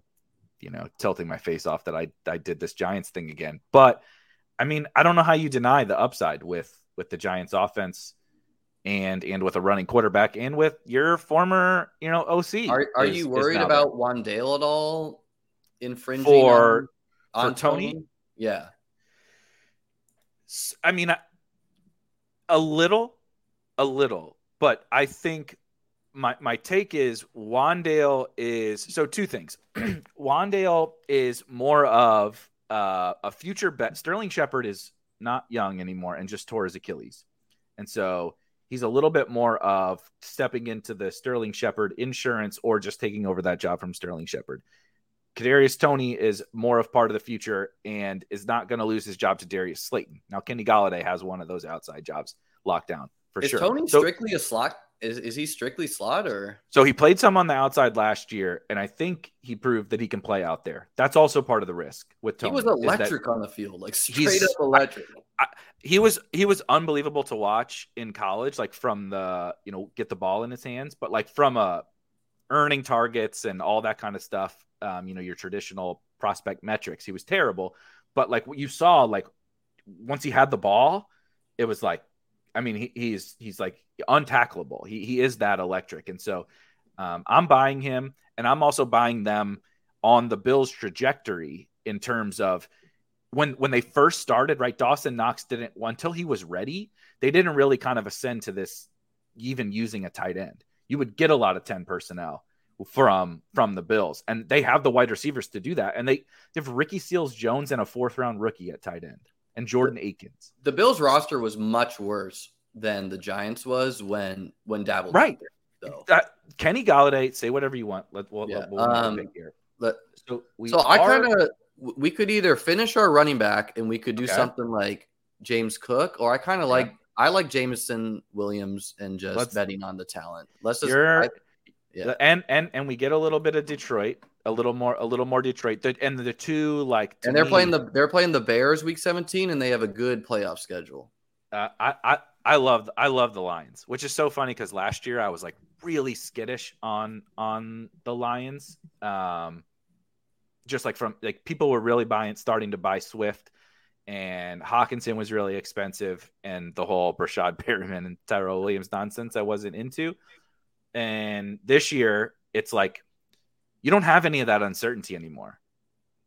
you know, tilting my face off that I I did this Giants thing again. But I mean, I don't know how you deny the upside with with the Giants offense and and with a running quarterback and with your former you know OC. Are are is- you worried about Wan'Dale at all infringing For- on, for on Toney? Yeah, I mean, I- a little, a little, but I think my my take is Wan'Dale is so two things. Wan'Dale is more of uh, a future bet. Sterling Shepard is not young anymore and just tore his Achilles, and so he's a little bit more of stepping into the Sterling Shepard insurance or just taking over that job from Sterling Shepard. Kadarius Toney is more of part of the future and is not going to lose his job to Darius Slayton. Now, Kenny Golladay has one of those outside jobs locked down for is sure. Is Toney So- strictly a slot is, is he strictly slot or? So he played some on the outside last year, and I think he proved that he can play out there. That's also part of the risk with Toney. He was electric on the field, like straight up electric. I, he was he was unbelievable to watch in college, like from the you know get the ball in his hands, but like from a earning targets and all that kind of stuff. Um, you know your traditional prospect metrics. He was terrible, but like what you saw, like once he had the ball, it was like, I mean, he, he's he's like untackleable. He he is that electric, and so um, I'm buying him, and I'm also buying them on the Bills' trajectory in terms of when when they first started. Right, Dawson Knox didn't until he was ready. They didn't really kind of ascend to this, even using a tight end. You would get a lot of ten personnel from from the Bills, and they have the wide receivers to do that. And they, they have Ricky Seals Jones and a fourth round rookie at tight end, and Jordan Akins. The Bills roster was much worse than the Giants was when when Daboll Right. there, though. Uh, Kenny Golladay, say whatever you want. Let we'll, Yeah, we'll, we'll um, here. Let- So we so I kind of we could either finish our running back and we could do Okay. something like James Cook, or I kind of Okay. like I like Jameson Williams and just Let's- betting on the talent. Let's just I- yeah. and and and we get a little bit of Detroit, a little more, a little more Detroit, The- and the two like, and they're me, playing the they're playing the Bears week 17 and they have a good playoff schedule. Uh, I I I love I love the Lions, which is so funny because last year I was like really skittish on on the Lions. Um, just like from like people were really buying, starting to buy Swift, and Hockenson was really expensive, and the whole Breshad Perriman and Tyrell Williams nonsense I wasn't into. And this year, it's like you don't have any of that uncertainty anymore.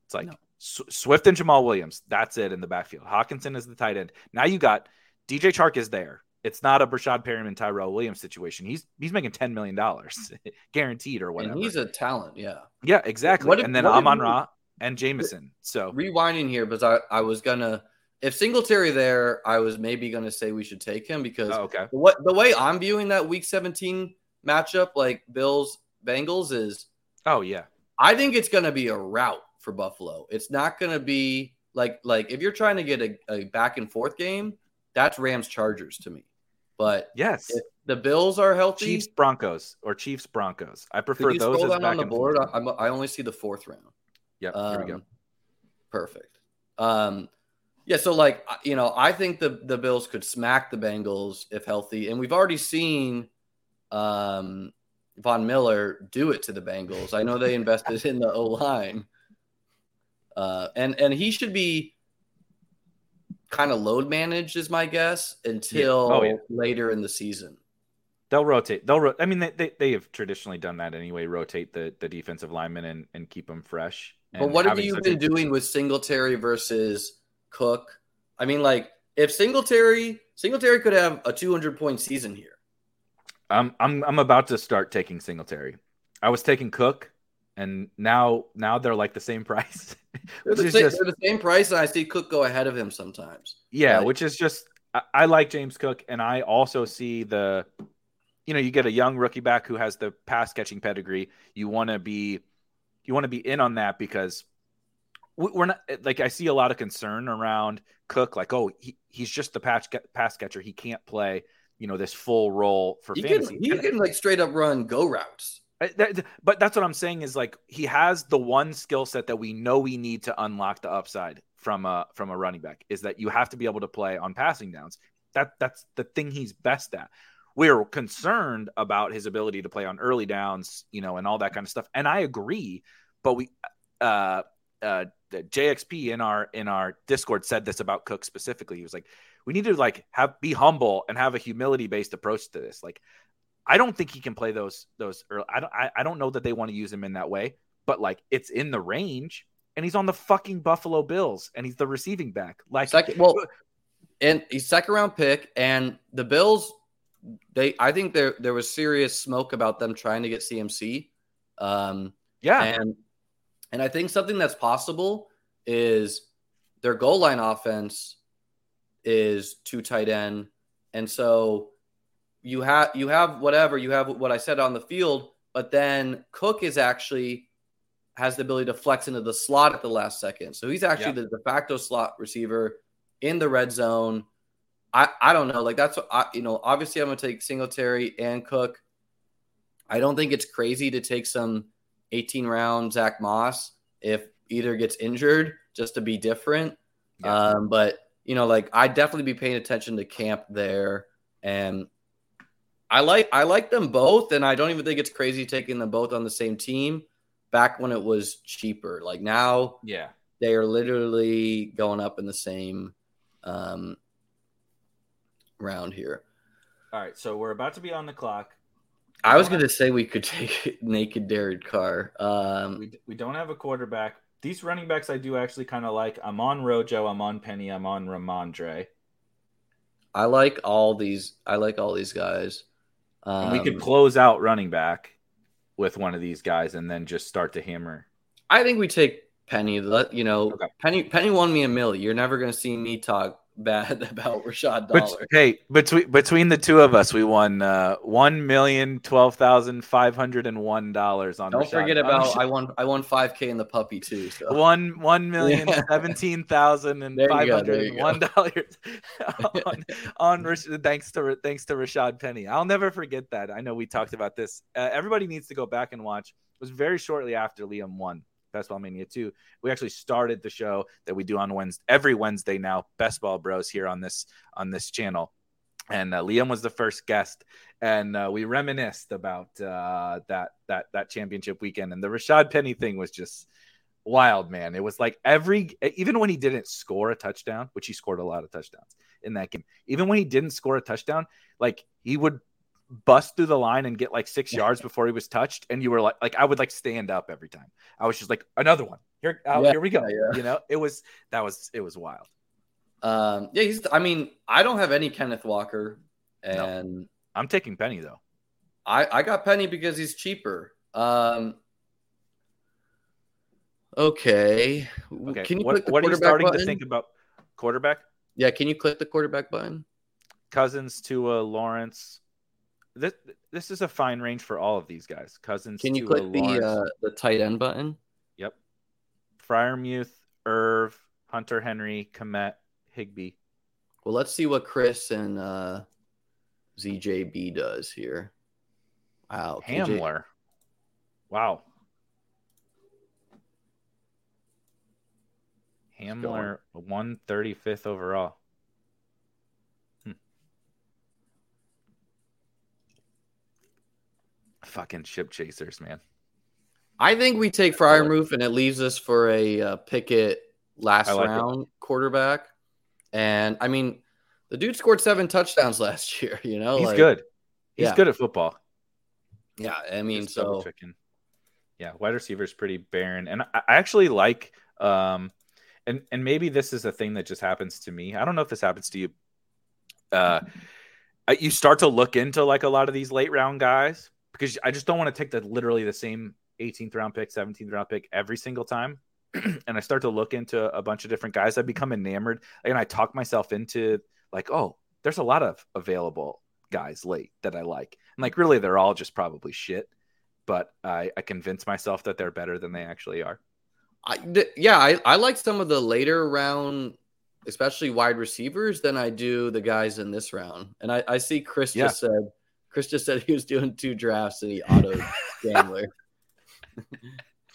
It's like No. S- Swift and Jamaal Williams. That's it in the backfield. Hockenson is the tight end. Now you got DJ Chark is there. It's not a Breshad Perriman, Tyrell Williams situation. He's he's making ten million dollars guaranteed or whatever. And he's a talent, yeah. yeah, exactly. If- and then Amon Ra and Jameson. So Rewinding here, because I, I was gonna if Singletary there, I was maybe gonna say we should take him because oh, okay. what the way I'm viewing that week 17 matchup, like Bills Bengals, is Oh yeah. I think it's going to be a rout for Buffalo. It's not going to be like like if you're trying to get a, a back and forth game, that's Rams Chargers to me. But Yes. if the Bills are healthy, Chiefs Broncos or Chiefs Broncos. I prefer those scroll as down back on the and board? I, I only see the fourth round. Yep. here we go. Um, Perfect. Um, yeah, so like you know, I think the the Bills could smack the Bengals if healthy, and we've already seen um, Von Miller do it to the Bengals. I know they invested in the O line, uh, and and he should be kind of load managed, is my guess, until Oh, yeah. later in the season. They'll rotate. They'll. Ro- I mean, they, they they have traditionally done that anyway. Rotate the the defensive linemen and and keep them fresh. But what have you been a- doing with Singletary versus Cook? I mean, like if Singletary Singletary could have a 200 point season here. I'm I'm I'm about to start taking Singletary. I was taking Cook, and now now they're like the same price, They're the, same, just they're the same price, and I see Cook go ahead of him sometimes. yeah, Right. which is just I, I like James Cook, and I also see the, you know, you get a young rookie back who has the pass catching pedigree. You want to be, you want to be in on that because we- we're not like I see a lot of concern around Cook, like oh he, he's just the patch pass catcher, he can't play. You know this full role for He fantasy. can, he And- can like straight up run go routes. Uh, but that's what I'm saying is like he has the one skill set that we know we need to unlock the upside from a from a running back is that you have to be able to play on passing downs. That that's the thing he's best at. We're concerned about his ability to play on early downs, you know, and all that kind of stuff. And I agree, but we uh uh JXP in our in our Discord said this about Cook specifically. He was like, we need to like have be humble and have a humility based approach to this. Like I don't think he can play those those. Early, I don't. I, I don't know that they want to use him in that way. But like, it's in the range, and he's on the fucking Buffalo Bills, and he's the receiving back. Like, Second, well, and he's second round pick, and the Bills. They, I think there there was serious smoke about them trying to get CMC. Um, yeah, And and I think something that's possible is their goal line offense is two tight end. And so you have you have whatever, you have what I said on the field, but then Cook is actually has the ability to flex into the slot at the last second. So he's actually Yeah. the de facto slot receiver in the red zone. I, I don't know. Like that's what I, you know. Obviously, I'm gonna take Singletary and Cook. I don't think it's crazy to take some 18 round Zach Moss if either gets injured just to be different. Yeah. Um, but you know, like I'd definitely be paying attention to camp there, and I like I like them both, and I don't even think it's crazy taking them both on the same team. Back when it was cheaper, like now, yeah, they are literally going up in the same um, round here. All right, so we're about to be on the clock. I was going to say we could take naked Derek Carr. Um, we, we don't have a quarterback. These running backs I do actually kind of like. I'm on Rojo. I'm on Penny. I'm on Rhamondre. I like all these. I like all these guys. Um, we could um, close out running back with one of these guys and then just start to hammer. I think we take Penny. Let you know, okay. Penny. Penny won me a million. You're never going to see me talk bad about Rashad Dollar. But, hey, between between the two of us, we won uh, one million twelve thousand five hundred and one dollars on. Don't Rashad forget about I won I won five k in the puppy too. So. One one million yeah. seventeen thousand and five hundred and one dollars on, on thanks to thanks to Rashaad Penny. I'll never forget that. I know we talked about this. Uh, everybody needs to go back and watch. It was very shortly after Liam won Best Ball Mania 2. We actually started the show that we do on Wednesday every Wednesday now, Best Ball Bros here on this on this channel. And uh, Liam was the first guest, and uh, we reminisced about uh, that that that championship weekend. And the Rashaad Penny thing was just wild, man. It was like every even when he didn't score a touchdown, which he scored a lot of touchdowns in that game. Even when he didn't score a touchdown, like he would bust through the line and get like six yards before he was touched, and you were like, like I would like stand up every time. I was just like, another one. Here, uh, yeah, here we go. Yeah. You know, it was that was it was wild. Um, yeah, he's. I mean, I don't have any Kenneth Walker, and no. I'm taking Penny though. I I got Penny because he's cheaper. Um. Okay. Okay. Can you what, what are you starting button? to think about quarterback? Yeah. Can you click the quarterback button? Cousins to uh, Lawrence this this is a fine range for all of these guys. Cousins. Can you click the uh, the tight end button? Yep. Freiermuth, Irv, Hunter Henry, Kmet, Higbee. Well, let's see what Chris and uh, ZJB does here. Wow. Hamler. KJ... Wow. Hamler, 135th overall. Fucking ship chasers, man. I think we take Freiermuth and it leaves us for a uh, Pickett last like round it. quarterback. And I mean, the dude scored seven touchdowns last year. You know, he's like, good. He's yeah. good at football. Yeah, I mean, so yeah, wide receiver is pretty barren, and I actually like, um, and and maybe this is a thing that just happens to me. I don't know if this happens to you. Uh, you start to look into like a lot of these late round guys because I just don't want to take the literally the same 18th round pick, 17th round pick every single time. and I start to look into a bunch of different guys. I become enamored and I talk myself into like, oh, there's a lot of available guys late that I like. And like, really, they're all just probably shit. But I, I convince myself that they're better than they actually are. I, th- yeah, I, I like some of the later round, especially wide receivers, than I do the guys in this round. And I, I see Chris yeah. just said Chris just said he was doing two drafts and he auto Gambler.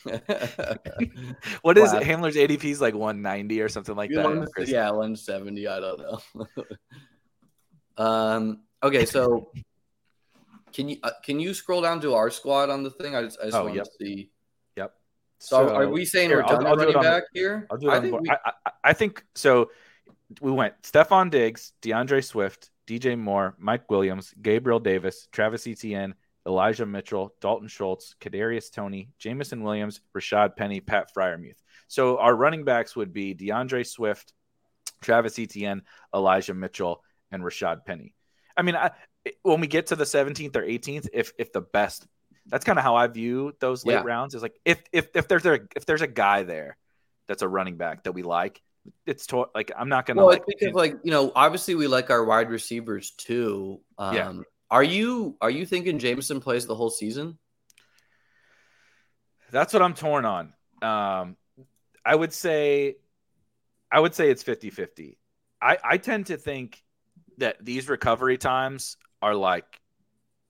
what is it? Hamler's ADP is like 190 or something like that. yeah, 170. I don't know. um. Okay, so can you uh, can you scroll down to our squad on the thing? I just, I just oh, want yep. to see. Yep. So, so, are we saying here, we're done I'll, I'll running back here? I'll do it I think, we... I, I, I think so. We went Stefon Diggs, DeAndre Swift, DJ Moore, Mike Williams, Gabriel Davis, Travis Etienne, Elijah Mitchell, Dalton Schultz, Kadarius Toney, Jameson Williams, Rashaad Penny, Pat Freiermuth. So our running backs would be DeAndre Swift, Travis Etienne, Elijah Mitchell, and Rashaad Penny. I mean, I, when we get to the 17th or 18th, if if the best, that's kind of how I view those late yeah. rounds. Is like if if if there's a if there's a guy there that's a running back that we like, it's to, like I'm not gonna. Well, like, because like you know, obviously we like our wide receivers too. Um, yeah. Are you are you thinking Jameson plays the whole season? That's what I'm torn on. Um, I would say, I would say it's 50 50. I, I tend to think that these recovery times are like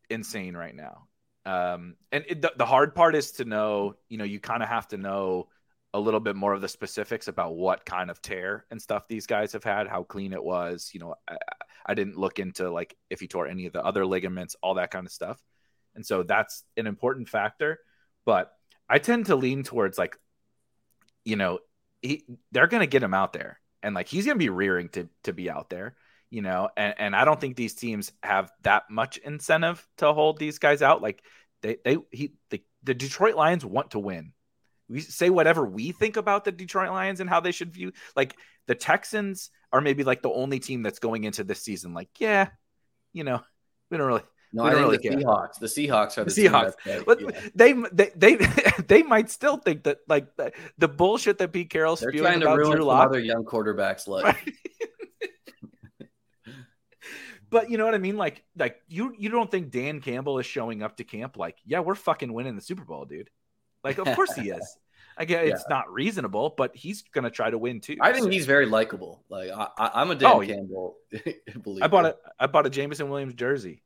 insane right now. Um, and it, the, the hard part is to know, you know, you kind of have to know a little bit more of the specifics about what kind of tear and stuff these guys have had, how clean it was. You know, I, I didn't look into like if he tore any of the other ligaments, all that kind of stuff. And so that's an important factor. But I tend to lean towards like, you know, he, they're going to get him out there and like he's going to be rearing to, to be out there, you know, and, and I don't think these teams have that much incentive to hold these guys out. Like they, they, he, the, the Detroit Lions want to win we say whatever we think about the Detroit Lions and how they should view like the Texans are maybe like the only team that's going into this season like yeah you know we don't really no, I think really the care. Seahawks. The Seahawks are the, the Seahawks. But yeah. they, they they they might still think that like the, the bullshit that Pete Carroll's They're spewing about ruin Drew Lock, other young quarterbacks' life. Right? but you know what I mean? Like like you you don't think Dan Campbell is showing up to camp like yeah we're fucking winning the Super Bowl, dude. Like, of course he is. I get it's not reasonable, but he's gonna try to win too. I think so. he's very likable. Like I, am a Dan oh, Campbell I bought a I bought a Jameson Williams jersey.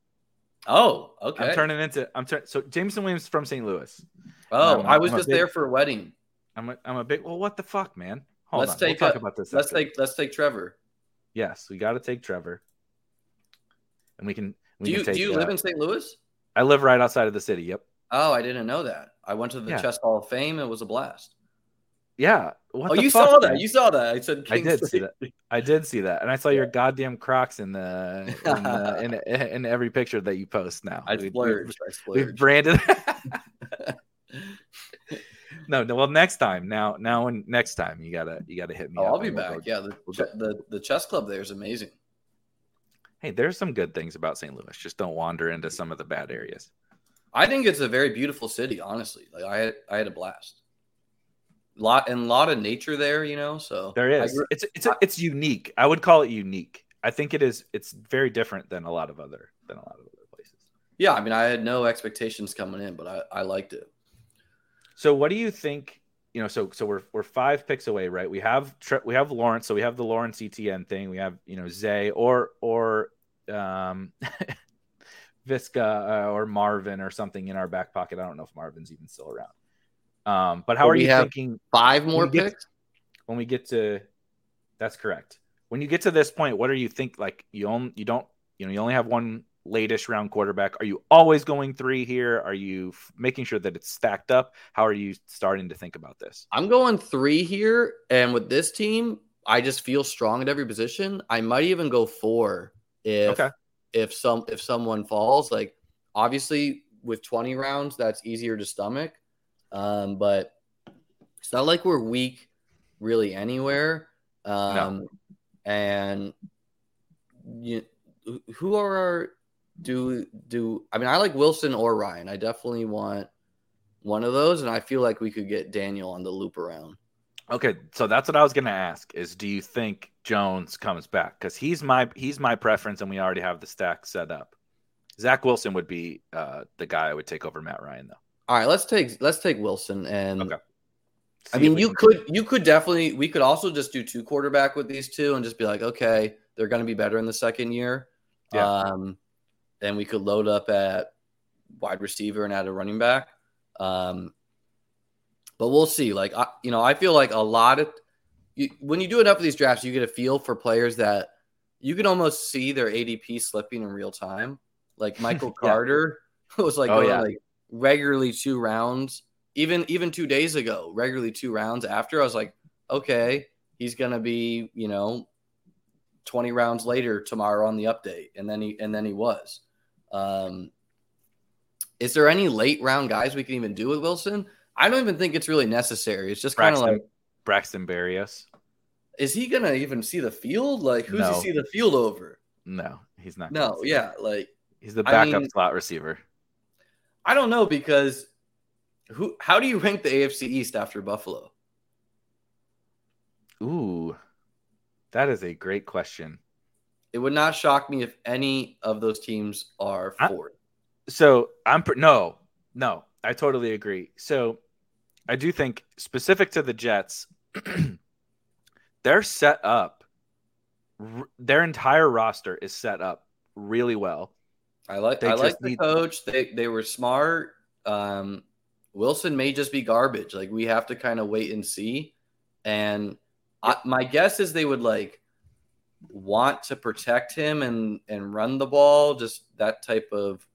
Oh, okay. I'm turning into I'm turning so Jameson Williams from St. Louis. Oh, I was I'm just big, there for a wedding. I'm a, I'm a big well. What the fuck, man? Hold let's on. take we'll talk about this. Let's after. take let's take Trevor. Yes, we got to take Trevor, and we can. We do you can take, do you uh, live in St. Louis? I live right outside of the city. Yep. Oh, I didn't know that. I went to the yeah. Chess Hall of Fame. It was a blast. Yeah. What oh, you fuck, saw man? that. You saw that. I said. Kingsley. I did see that. I did see that, and I saw your goddamn Crocs in the in, the, in, in, every picture that you post now. I splurged. We, I splurged. We've branded. no, no. Well, next time. Now, now, and next time you gotta you gotta hit me. Oh, I'll be back. yeah, the, we'll the the chess club there is amazing. Hey, there's some good things about St. Louis. Just don't wander into some of the bad areas. I think it's a very beautiful city, honestly. Like I had, I had a blast. Lot and a lot of nature there, you know. So there is. It's it's a, it's unique. I would call it unique. I think it is. It's very different than a lot of other than a lot of other places. Yeah, I mean, I had no expectations coming in, but I I liked it. So, what do you think? You know, so so we're we're five picks away, right? We have we have Lawrence, so we have the Lawrence Etienne thing. We have you know Zay or or um Viska uh, or Marvin or something in our back pocket. I don't know if Marvin's even still around. Um, but how but are you thinking? Five more picks when we get to. That's correct. When you get to this point, what are you think? Like you only you don't you know you only have one latest round quarterback. Are you always going three here? Are you f- making sure that it's stacked up? How are you starting to think about this? I'm going three here, and with this team, I just feel strong at every position. I might even go four if okay if some if someone falls like obviously with 20 rounds that's easier to stomach. Um, but it's not like we're weak really anywhere. Um, no. and you, who are our do do i mean i like wilson or ryan. I definitely want one of those and i feel like we could get daniel on the loop around Okay, so that's what I was going to ask: is do you think Jones comes back? Because he's my he's my preference, and we already have the stack set up. Zach Wilson would be uh, the guy I would take over Matt Ryan, though. All right, let's take let's take Wilson, and okay. I mean, you could you could definitely we could also just do two quarterback with these two, and just be like, okay, they're going to be better in the second year. Yeah. Um, and we could load up at wide receiver and add a running back. Um, but we'll see. Like, I, you know, I feel like a lot of you, when you do enough of these drafts, you get a feel for players that you can almost see their ADP slipping in real time. Like Michael Carter was like, oh, yeah. like regularly two rounds, even even two days ago, regularly two rounds after. I was like, okay, he's gonna be, you know, 20 rounds later tomorrow on the update. And then he and then he was. Um, is there any late round guys we can even do with Wilson? I don't even think it's really necessary. It's just kind of like Braxton Berrios. Is he gonna even see the field? Like, who's no. he see the field over? No, he's not. No, yeah, like he's the backup I mean, slot receiver. I don't know because who? How do you rank the AFC East after Buffalo? Ooh, that is a great question. It would not shock me if any of those teams are fourth. So I'm no, no. I totally agree. So I do think specific to the Jets, they're set up r- their entire roster is set up really well. I like They I like the need- coach. They they were smart. Um, Wilson may just be garbage. Like we have to kind of wait and see. And I, my guess is they would like want to protect him and and run the ball. Just that type of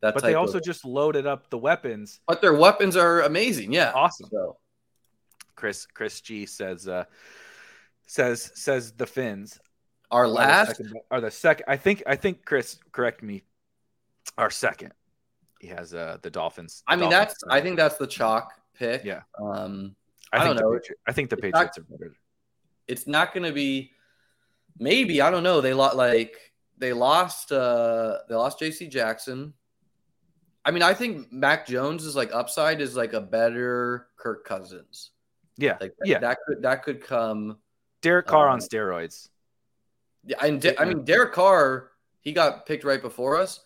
that. But they also of, just loaded up the weapons. but their weapons are amazing. Yeah, Awesome. So Chris Chris G says uh says says the Fins our are the last second, are the second. I think I think Chris correct me. Our second. He has uh the Dolphins. I mean, Dolphins that's. I think that's the chalk pick. Yeah. Um, I I think don't know. the Patri- I think the It's not- Patriots are better. it's not going to be. Maybe I don't know. They lost like they lost. uh They lost J.C. Jackson. I mean, I think Mac Jones is like upside is like a better Kirk Cousins. Yeah. Like Yeah. that could that could come. Derek Carr um, on steroids. Yeah, and De- I mean Derek Carr, he got picked right before us.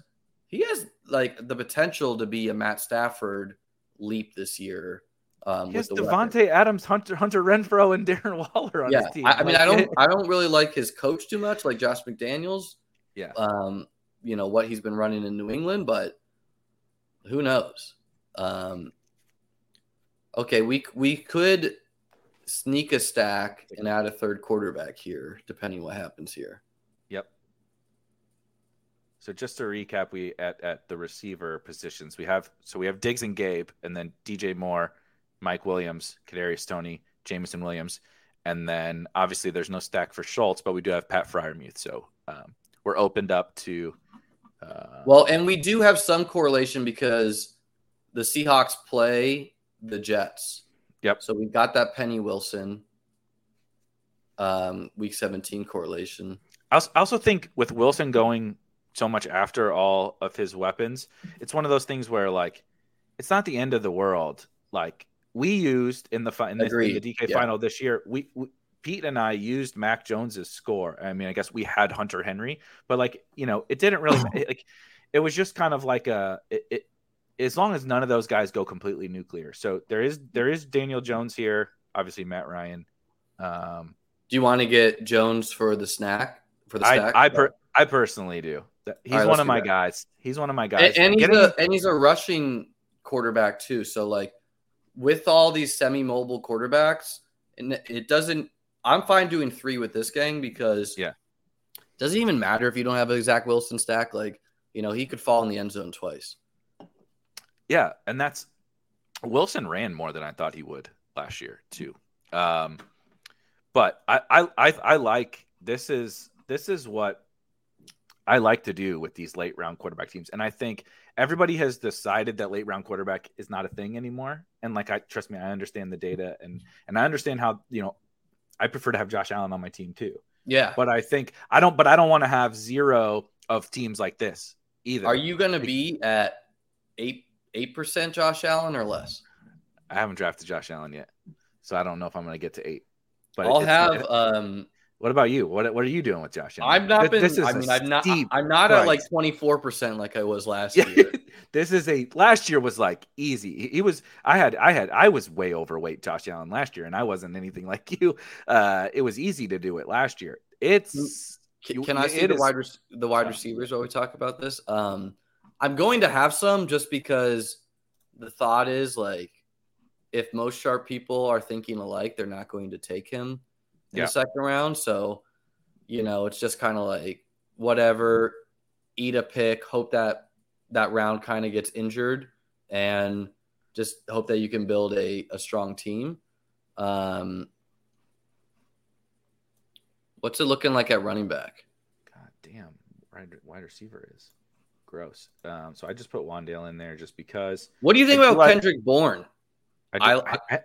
He has like the potential to be a Matt Stafford leap this year. Um, He has with the weapon. Adams, Hunter Hunter Renfrow, and Darren Waller on yeah, his team. I, I mean, I don't, I don't really like his coach too much, like Josh McDaniels. Yeah. Um, you know what he's been running in New England, but who knows? Um, okay, we we could sneak a stack and add a third quarterback here, depending what happens here. Yep. So just to recap, we at at the receiver positions we have so we have Diggs and Gabe, and then DJ Moore, Mike Williams, Kadarius Toney, Jameson Williams, and then obviously there's no stack for Schultz, but we do have Pat Freiermuth. So um, we're opened up to. Uh, Well, and we do have some correlation because the Seahawks play the Jets. Yep. So we've got that Penny Wilson um, week 17 correlation. I also think with Wilson going so much after all of his weapons, it's one of those things where like it's not the end of the world. Like we used in the fi- in, this, in the DK Yeah. final this year, we, we Pete and I used Mac Jones's score. I mean, I guess we had Hunter Henry, but like you know, it didn't really it, like it was just kind of like a it, it as long as none of those guys go completely nuclear. So there is there is Daniel Jones here, obviously Matt Ryan. Um, Do you want to get Jones for the snack for the I stack? I per, I personally do. He's right, one of my that. guys. He's one of my guys. and, and he's a and he's a rushing quarterback too. So like with all these semi-mobile quarterbacks, and it doesn't. I'm fine doing three with this gang because Yeah. it doesn't even matter if you don't have a Zach Wilson stack. Like you know he could fall in the end zone twice. yeah, and that's Wilson ran more than I thought he would last year too. Um, but I, I I I like this is this is what I like to do with these late round quarterback teams, and I think everybody has decided that late round quarterback is not a thing anymore. And like I trust me, I understand the data and and I understand how you know I prefer to have Josh Allen on my team too. Yeah. But I think I don't. But I don't want to have zero of teams like this either. Are you going to be at eight eight percent Josh Allen or less? I haven't drafted Josh Allen yet, so I don't know if I'm going to get to eight. But I'll have. Um, What about you? What What are you doing with Josh Allen? I've not Th- been. This is I mean, I'm not. I'm not at like 24 percent like I was last Yeah, year. this is a last year was like easy. He, he was. I had. I had. I was way overweight Josh Allen last year, and I wasn't anything like you. Uh, it was easy to do it last year. It's. Can, You- can I see the is- wide rec- the wide receivers while we talk about this? Um, I'm going to have some just because the thought is like, if most sharp people are thinking alike, they're not going to take him in Yeah. the second round. So, you know, it's just kind of like whatever, eat a pick, hope that that round kind of gets injured, and just hope that you can build a, a strong team. Um, what's it looking like at running back? God damn. Wide, wide receiver is gross. Um, so I just put Wan'Dale in there just because. What do you think I about like- Kendrick Bourne? I, I- do, I, I,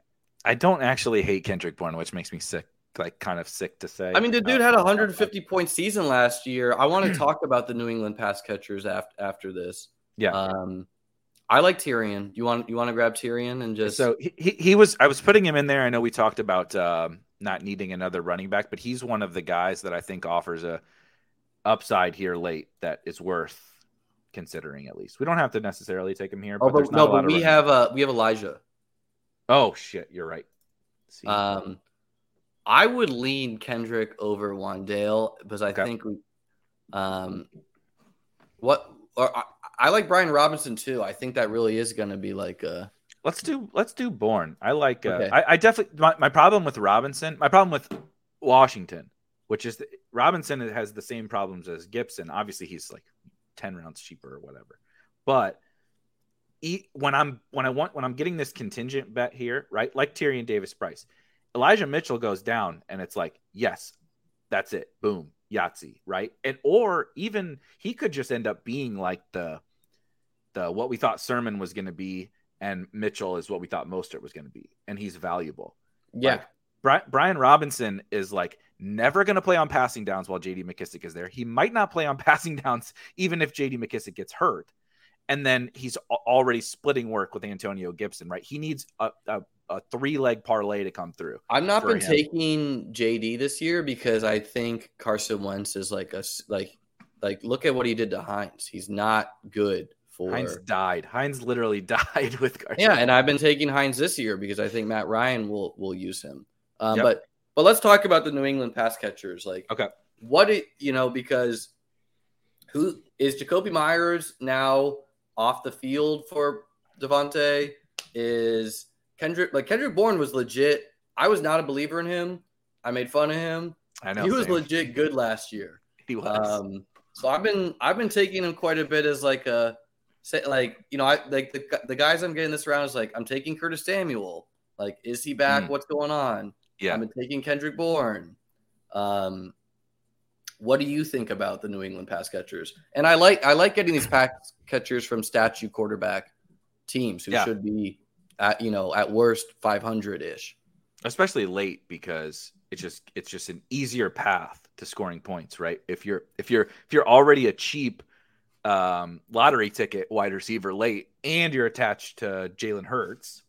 I don't actually hate Kendrick Bourne, which makes me sick. Like kind of sick to say. I mean, the dude had a 150 point season last year. I want to talk about the New England pass catchers after after this. Yeah. Um, I like Tyrion. You want you want to grab Tyrion and just So he, he he was I was putting him in there. I know we talked about um, not needing another running back, but he's one of the guys that I think offers a upside here late that is worth considering at least. We don't have to necessarily take him here, but oh, there's but, no, but we have uh we have Elijah. Oh shit, you're right. See, Um, I would lean Kendrick over Wan'Dale because I Okay. think we, um, what or I, I like Brian Robinson too. I think that really is going to be like a Let's do let's do Bourne. I like. Uh, Okay. I, I definitely my, my problem with Robinson. My problem with Washington, which is that Robinson has the same problems as Gibson. Obviously, he's like ten rounds cheaper or whatever. But when I'm when I want when I'm getting this contingent bet here, right? Like Tyrion Davis Price, Elijah Mitchell goes down, and it's like, yes, that's it. Boom, Yahtzee, right? And or even he could just end up being like the the what we thought Sermon was going to be, and Mitchell is what we thought Mostert was going to be, and he's valuable. yeah. Like, Bri- Brian Robinson is like never going to play on passing downs while JD McKissic is there. He might not play on passing downs even if JD McKissic gets hurt. And then he's already splitting work with Antonio Gibson, right? He needs a, a, a three leg parlay to come through. I've not been him. taking JD this year because I think Carson Wentz is like a like like look at what he did to Hines. He's not good for Hines died. Hines literally died with Carson. Yeah, and I've been taking Hines this year because I think Matt Ryan will will use him. Um, Yep. But but let's talk about the New England pass catchers. Like, Okay. what it you know because who is Jakobi Meyers now off the field for DeVante? Is Kendrick like Kendrick Bourne was legit? I was not a believer in him. I made fun of him. I know he was same. legit good last year. He was. Um, so I've been I've been taking him quite a bit as like a say like you know I like the the guys I'm getting this round is like I'm taking Curtis Samuel. Like is he back? Mm. What's going on? yeah. I've been taking Kendrick Bourne. Um, what do you think about the New England pass catchers? And I like I like getting these pass catchers from statue quarterback teams who Yeah. should be at you know at worst 500 ish. especially late because it's just it's just an easier path to scoring points right? If you're if you're if you're already a cheap um lottery ticket wide receiver late and you're attached to jalen hurts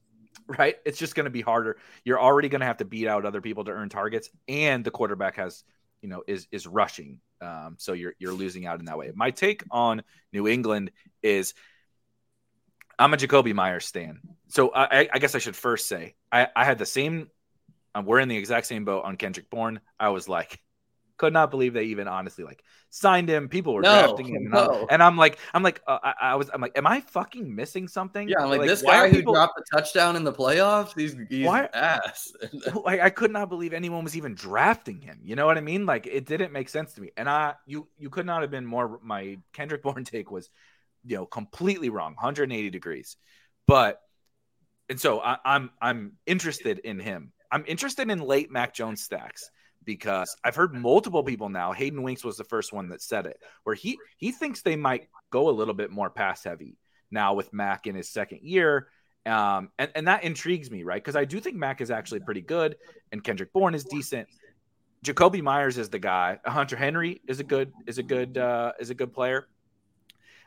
right? It's just going to be harder. You're already going to have to beat out other people to earn targets and the quarterback has you know is is rushing um so you're you're losing out in that way. My take on new england is i'm a Jakobi Meyers stan so i i guess i should first say i i had the same um, we're in the exact same boat on Kendrick Bourne. I was like, could not believe they even honestly like signed him. People were No, drafting him, and, I'm, no. and I'm like, I'm like, uh, I, I was, I'm like, am I fucking missing something? Yeah, I'm like, this why guy who people- dropped the touchdown in the playoffs. He's, he's Why- ass. like I could not believe anyone was even drafting him. You know what I mean? Like it didn't make sense to me. And I you you could not have been more my Kendrick Bourne take was, you know, completely wrong, 180 degrees. But and so I, I'm I'm interested in him. I'm interested in late Mac Jones stacks because I've heard multiple people now. Hayden Winks was the first one that said it, where he he thinks they might go a little bit more pass heavy now with Mac in his second year. Um, and, and that intrigues me, right? Because I do think Mac is actually pretty good, and Kendrick Bourne is decent. Jakobi Meyers is the guy. Hunter Henry is a good is a good uh, is a good player.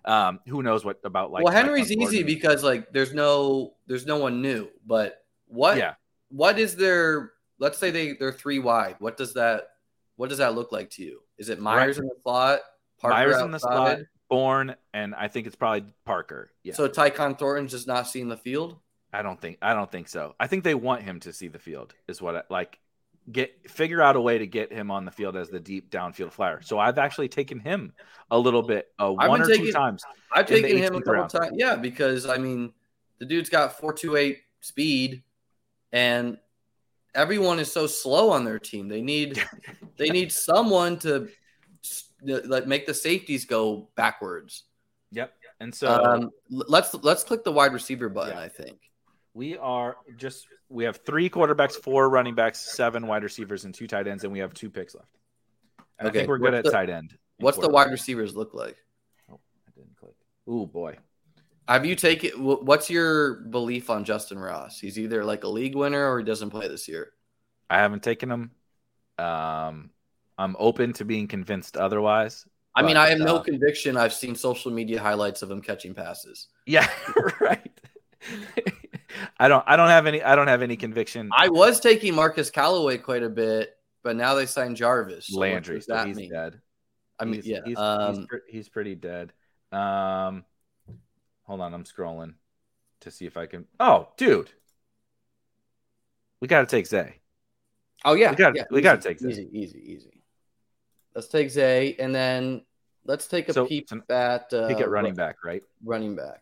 Um, who knows what about like well, Henry's easy because like there's no there's no one new. But what yeah what is their let's say they they're three wide. What does that what does that look like to you? Is it Meyers in the slot? Parker Meyers in the slot, outside? Bourne, and I think it's probably Parker. Yeah, So Tyquan Thornton's just not seeing the field. I don't think I don't think so. I think they want him to see the field. Is what I, like get figure out a way to get him on the field as the deep downfield flyer. So I've actually taken him a little bit, uh, one or two times. I've taken him a couple times. Yeah, because I mean the dude's got four two eight speed, and everyone is so slow on their team. They need they need someone to like make the safeties go backwards. Yep. And so um, let's let's click the wide receiver button. Yeah. I think. We are just we have three quarterbacks, four running backs, seven wide receivers, and two tight ends, and we have two picks left. And I think we're good what's at the- tight end. What's the wide receivers look like? Oh, I didn't click. Ooh boy. Have you taken? What's your belief on Justyn Ross? He's either like a league winner or he doesn't play this year. I haven't taken him. Um, I'm open to being convinced otherwise. I mean, I have no uh, conviction. I've seen social media highlights of him catching passes. Yeah, right. I don't. I don't have any. I don't have any conviction. I was taking Marquez Callaway quite a bit, but now they signed Jarvis. So Landry, so he's mean? dead. I mean, he's, yeah. he's, um, he's, pre- he's pretty dead. Um, hold on, I'm scrolling to see if I can. Oh, dude, we got to take Zay. Oh yeah, We got yeah, we got to take Zay. easy, easy, easy. Let's take Zay, and then let's take a So- peep at uh, Pick at running back, right? Running back.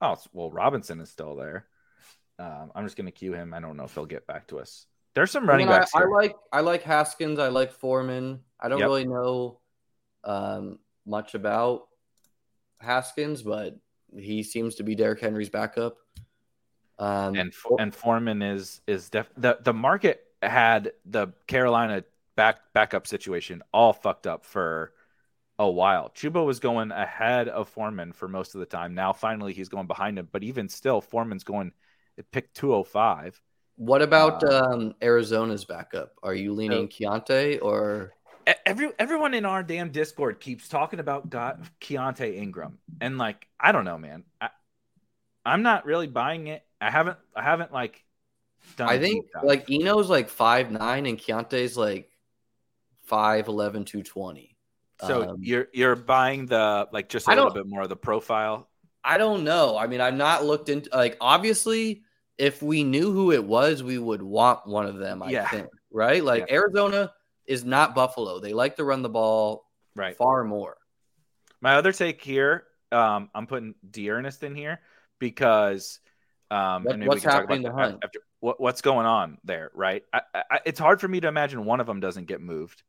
Oh, well, Robinson is still there. Um, I'm just going to cue him. I don't know if he'll get back to us. There's some running I- backs I, here. like I like Haskins. I like Foreman. I don't Yep. really know um, much about Haskins, but he seems to be Derrick Henry's backup. Um, and and Foreman is is def- the the market had the Carolina back backup situation all fucked up for a while. Chuba was going ahead of Foreman for most of the time. Now finally he's going behind him, but even still, Foreman's going at pick 205. what about uh, um, Arizona's backup? Are you leaning Keaontay or Every everyone in our damn Discord keeps talking about God, Keaontay Ingram, and like I don't know, man. I, I'm not really buying it. I haven't I haven't like done. I think like Eno's like five nine and Keaontay's like 5'11", 220. So Um, you're you're buying the like just a I little bit more of the profile. I don't know. I mean, I've not looked into like obviously if we knew who it was, we would want one of them, I Yeah. think. Right? Like Yeah. Arizona is not Buffalo. They like to run the ball Right. far more. My other take here, um, I'm putting D'Ernest in here because um, What- what's we can talk happening to Hunt? after, what, what's going on there, right? I, I, it's hard for me to imagine one of them doesn't get moved.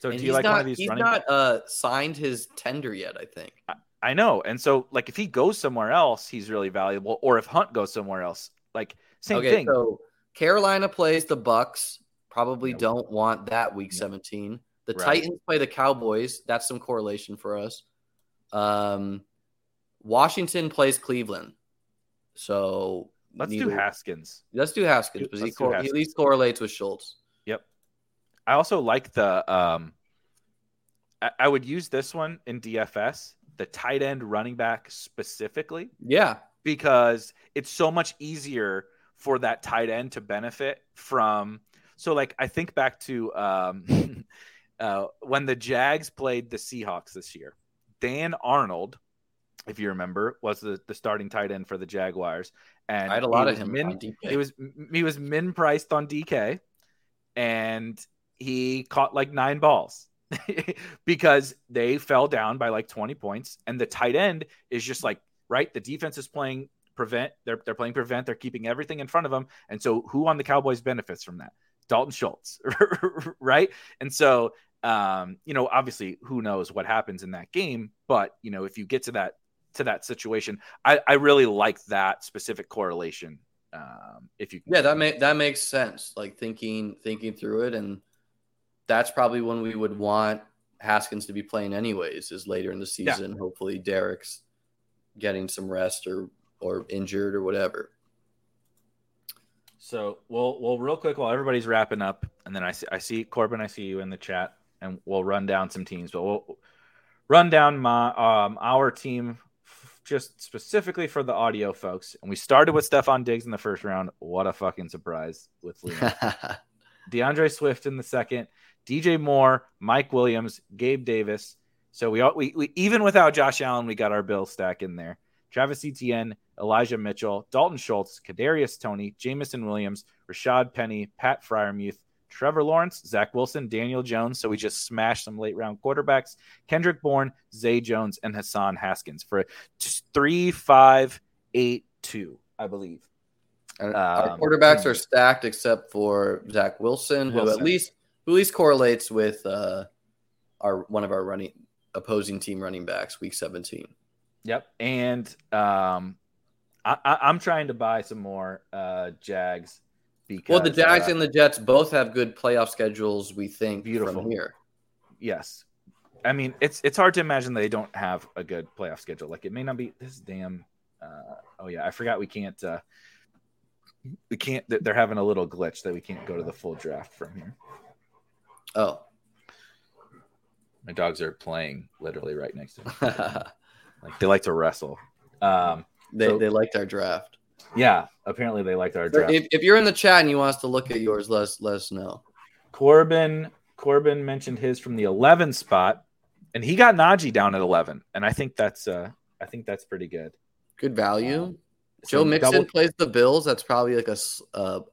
So And do you like not, one of these he's running? not uh signed his tender yet, I think. I know, and so like if he goes somewhere else, he's really valuable. Or if Hunt goes somewhere else, like same okay, thing. so Carolina plays the Bucs. Probably Yep. don't want that week Yep. 17. The Right. Titans play the Cowboys. That's some correlation for us. Um, Washington plays Cleveland. So Let's do Haskins. Let's do Haskins because he, cor- he at least correlates with Schultz. I also like the um I, I would use this one in DFS, the tight end running back specifically, Yeah. because it's so much easier for that tight end to benefit from so like I think back to um uh when the Jags played the Seahawks this year. Dan Arnold, if you remember, was the, the starting tight end for the Jaguars. And I had a lot of him min- it was he was min priced on DK, and he caught like nine balls because they fell down by like twenty points, and the tight end is just like right. The defense is playing prevent. They're they're playing prevent. They're keeping everything in front of them, and so who on the Cowboys benefits from that? Dalton Schultz, right? And so um, you know, obviously, who knows what happens in that game, but you know, if you get to that to that situation, I, I really like that specific correlation. Um, if you Yeah, that make that makes sense. Like thinking thinking through it, and that's probably when we would want Haskins to be playing anyways. Is later in the Yeah. season. Hopefully, Derek's getting some rest or or injured or whatever. So we'll we'll real quick while everybody's wrapping up, and then I see I see Corbin, I see you in the chat, and we'll run down some teams. But we'll run down my um our team f- just specifically for the audio folks. And we started with Stefon Diggs in the first round. What a fucking surprise with Liam. DeAndre Swift in the second, DJ Moore, Mike Williams, Gabe Davis. So we, all, we, we even without Josh Allen, we got our bill stack in there. Travis Etienne, Elijah Mitchell, Dalton Schultz, Kadarius Toney, Jameson Williams, Rashaad Penny, Pat Freiermuth, Trevor Lawrence, Zach Wilson, Daniel Jones. So we just smashed some late round quarterbacks. Kendrick Bourne, Zay Jones, and Hassan Haskins for three, five, eight, two, I believe. And our Um, quarterbacks are stacked except for Zach Wilson, who at least who at least correlates with uh, our one of our running opposing team running backs, week seventeen. Yep. And um, I, I, I'm trying to buy some more uh, Jags because Well, the Jags uh, and the Jets both have good playoff schedules. We think Beautiful. from here. yes. I mean, it's it's hard to imagine they don't have a good playoff schedule. Like it may not be this damn. Uh, oh yeah, I forgot we can't. Uh, we can't. They're having a little glitch that we can't go to the full draft from here. Oh, My dogs are playing literally right next to me. Like they like to wrestle. Um, they So- they liked our draft. yeah, apparently they liked our draft. If, if you're in the chat and you want us to look at yours, let us let us know. Corbin Corbin mentioned his from the 11 spot, and he got Najee down at 11, and I think that's uh I think that's pretty good. Good value. Joe Mixon double- plays the Bills. That's probably like a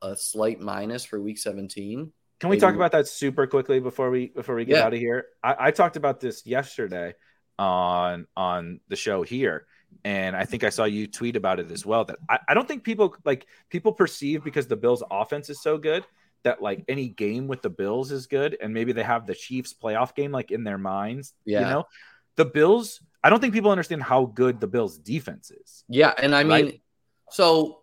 a slight minus for week 17. Can we talk about that super quickly before we before we get Yeah. out of here? I, I talked about this yesterday on on the show here, and I think I saw you tweet about it as well. That I, I don't think people like people perceive because the Bills' offense is so good that like any game with the Bills is good, and maybe they have the Chiefs playoff game like in their minds. You Yeah. know, the Bills. I don't think people understand how good the Bills' defense is. Yeah, and I mean, Right. So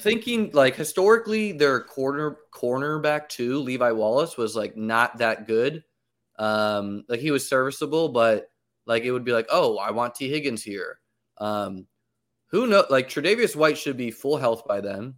thinking like historically, their corner cornerback too, Levi Wallace was like not that good. Um, like he was serviceable, but like it would be like, oh, I want Tee Higgins here. Um, who know? Like Tre'Davious White should be full health by then.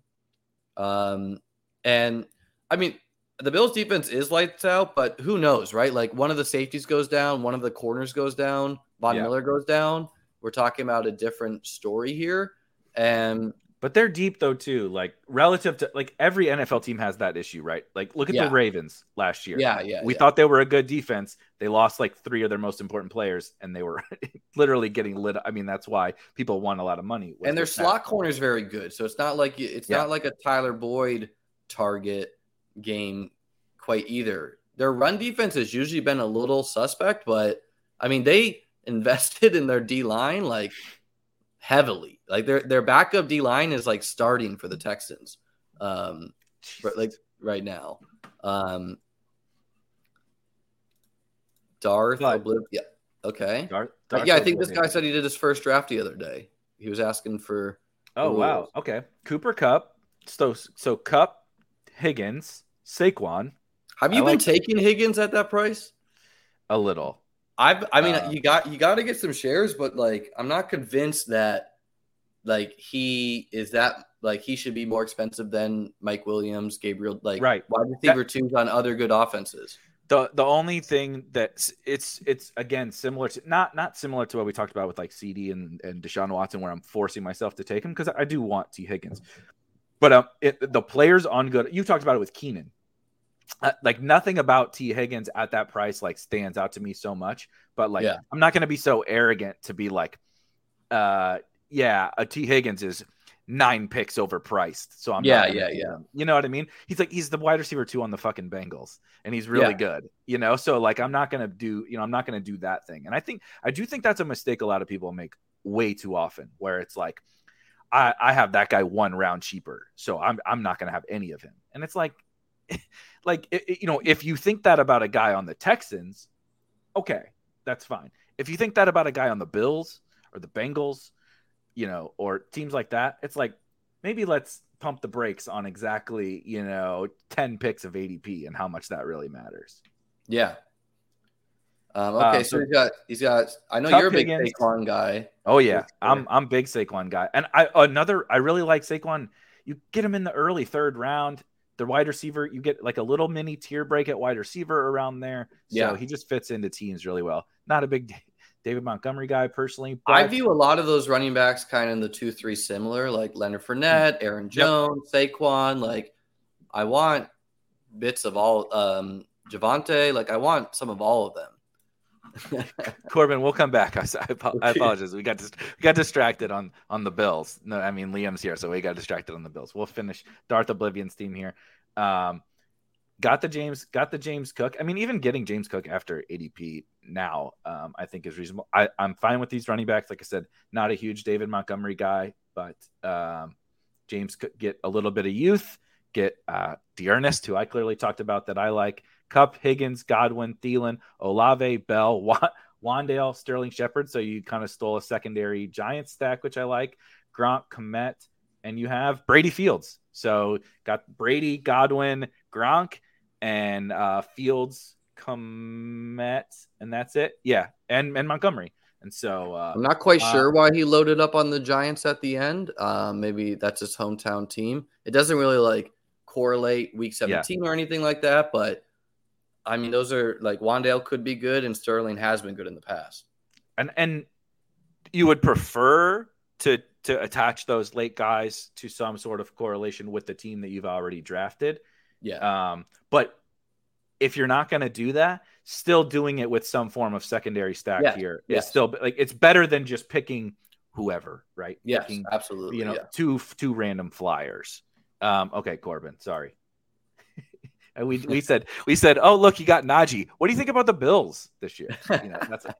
Um, and I mean, the Bills' defense is lights out, but who knows, right? Like one of the safeties goes down, one of the corners goes down, Von Yeah. Miller goes down. We're talking about a different story here. And But they're deep though too. Like relative to like every NFL team has that issue, right? Like look at Yeah. the Ravens last year. yeah, yeah, we yeah. thought they were a good defense. They lost like three of their most important players, and they were literally getting lit. I mean, that's why people won a lot of money. and their slot corner is very good. So it's not like it's Yeah. not like a Tyler Boyd target game quite either. Their run defense has usually been a little suspect, but I mean they invested in their D line like heavily. Like their their backup D line is like starting for the Texans. Um but, like right now. Um Darth Obliv- yeah. Okay. Darth- Darth yeah, I think this guy said he did his first draft the other day. He was asking for Oh wow. rules. Okay. Cooper Kupp. So so Kupp, Higgins, Saquon, Have you I been like- taking Higgins at that price? a little. I've I mean Uh, you got you got to get some shares, but like I'm not convinced that like he is that like he should be more expensive than Mike Williams, Gabriel, like Right. wide receiver twos on other good offenses. The the only thing that it's it's again similar to not not similar to what we talked about with like CeeDee and and Deshaun Watson, where I'm forcing myself to take him because I do want Tee Higgins, but um it, the players on good. You talked about it with Keenan. Uh, like nothing about Tee Higgins at that price like stands out to me so much, but like Yeah. I'm not going to be so arrogant to be like, uh, yeah, a Tee Higgins is nine picks overpriced, so I'm Yeah, not yeah, yeah. him. You know what I mean? He's like he's the wide receiver two on the fucking Bengals, and he's really Yeah. good. You know, so like I'm not gonna do, you know, I'm not gonna do that thing. And I think I do think that's a mistake a lot of people make way too often, where it's like. I, I have that guy one round cheaper, so I'm I'm not going to have any of him. And it's like, like it- you know, if you think that about a guy on the Texans, okay, that's fine. If you think that about a guy on the Bills or the Bengals, you know, or teams like that, it's like maybe let's pump the brakes on exactly you know ten picks of ADP and how much that really matters. Yeah. Um, Uh, okay, so, so- he's got he's got. I know you're a big Higgins. Saquon guy. Oh yeah, I'm I'm big Saquon guy, and I another I really like Saquon. You get him in the early third round. The wide receiver, you get like a little mini tier break at wide receiver around there. So Yeah. he just fits into teams really well. Not a big David Montgomery guy personally. But I view a lot of those running backs kind of in the two three similar, like Leonard Fournette, Aaron Jones, Saquon. Like, I want bits of all. Um, Javonte, like I want some of all of them. Corbin, we'll come back. I, I apo- I apologize. We got we got distracted on on the Bills. No, I mean Liam's here, so we got distracted on the Bills. We'll finish Darth Oblivion's team here. Um, got the James, got the James Cook. I mean, even getting James Cook after ADP now, um, I think is reasonable. I, I'm fine with these running backs. Like I said, not a huge David Montgomery guy, but um, James could get a little bit of youth. Get uh, D'Ernest, who I clearly talked about that I like. Kupp, Higgins, Godwin, Thielen, Olave, Bell, Wa- Wan'Dale, Sterling Shepard. So you kind of stole a secondary Giant stack, which I like. Gronk, Kmet, and you have Brady Fields. So got Brady, Godwin, Gronk, and uh, Fields, Kmet, and that's it. Yeah, and and Montgomery. And so uh, I'm not quite Uh, sure why he loaded up on the Giants at the end. Um, maybe that's his hometown team. It doesn't really like correlate week 17 or anything like that, but I mean, those are like Wan'Dale could be good and Sterling has been good in the past. and and you would prefer to to attach those late guys to some sort of correlation with the team that you've already drafted. Yeah. Um, but if you're not going to do that, still doing it with some form of secondary stack Yeah, here is yes. still like it's better than just picking whoever, right? Yes, Picking, absolutely. you know, yeah. two two random flyers. Um, okay, Corbin, sorry. and we we said we said, oh look, you got Najee. What do you think about the Bills this year? You know, that's a,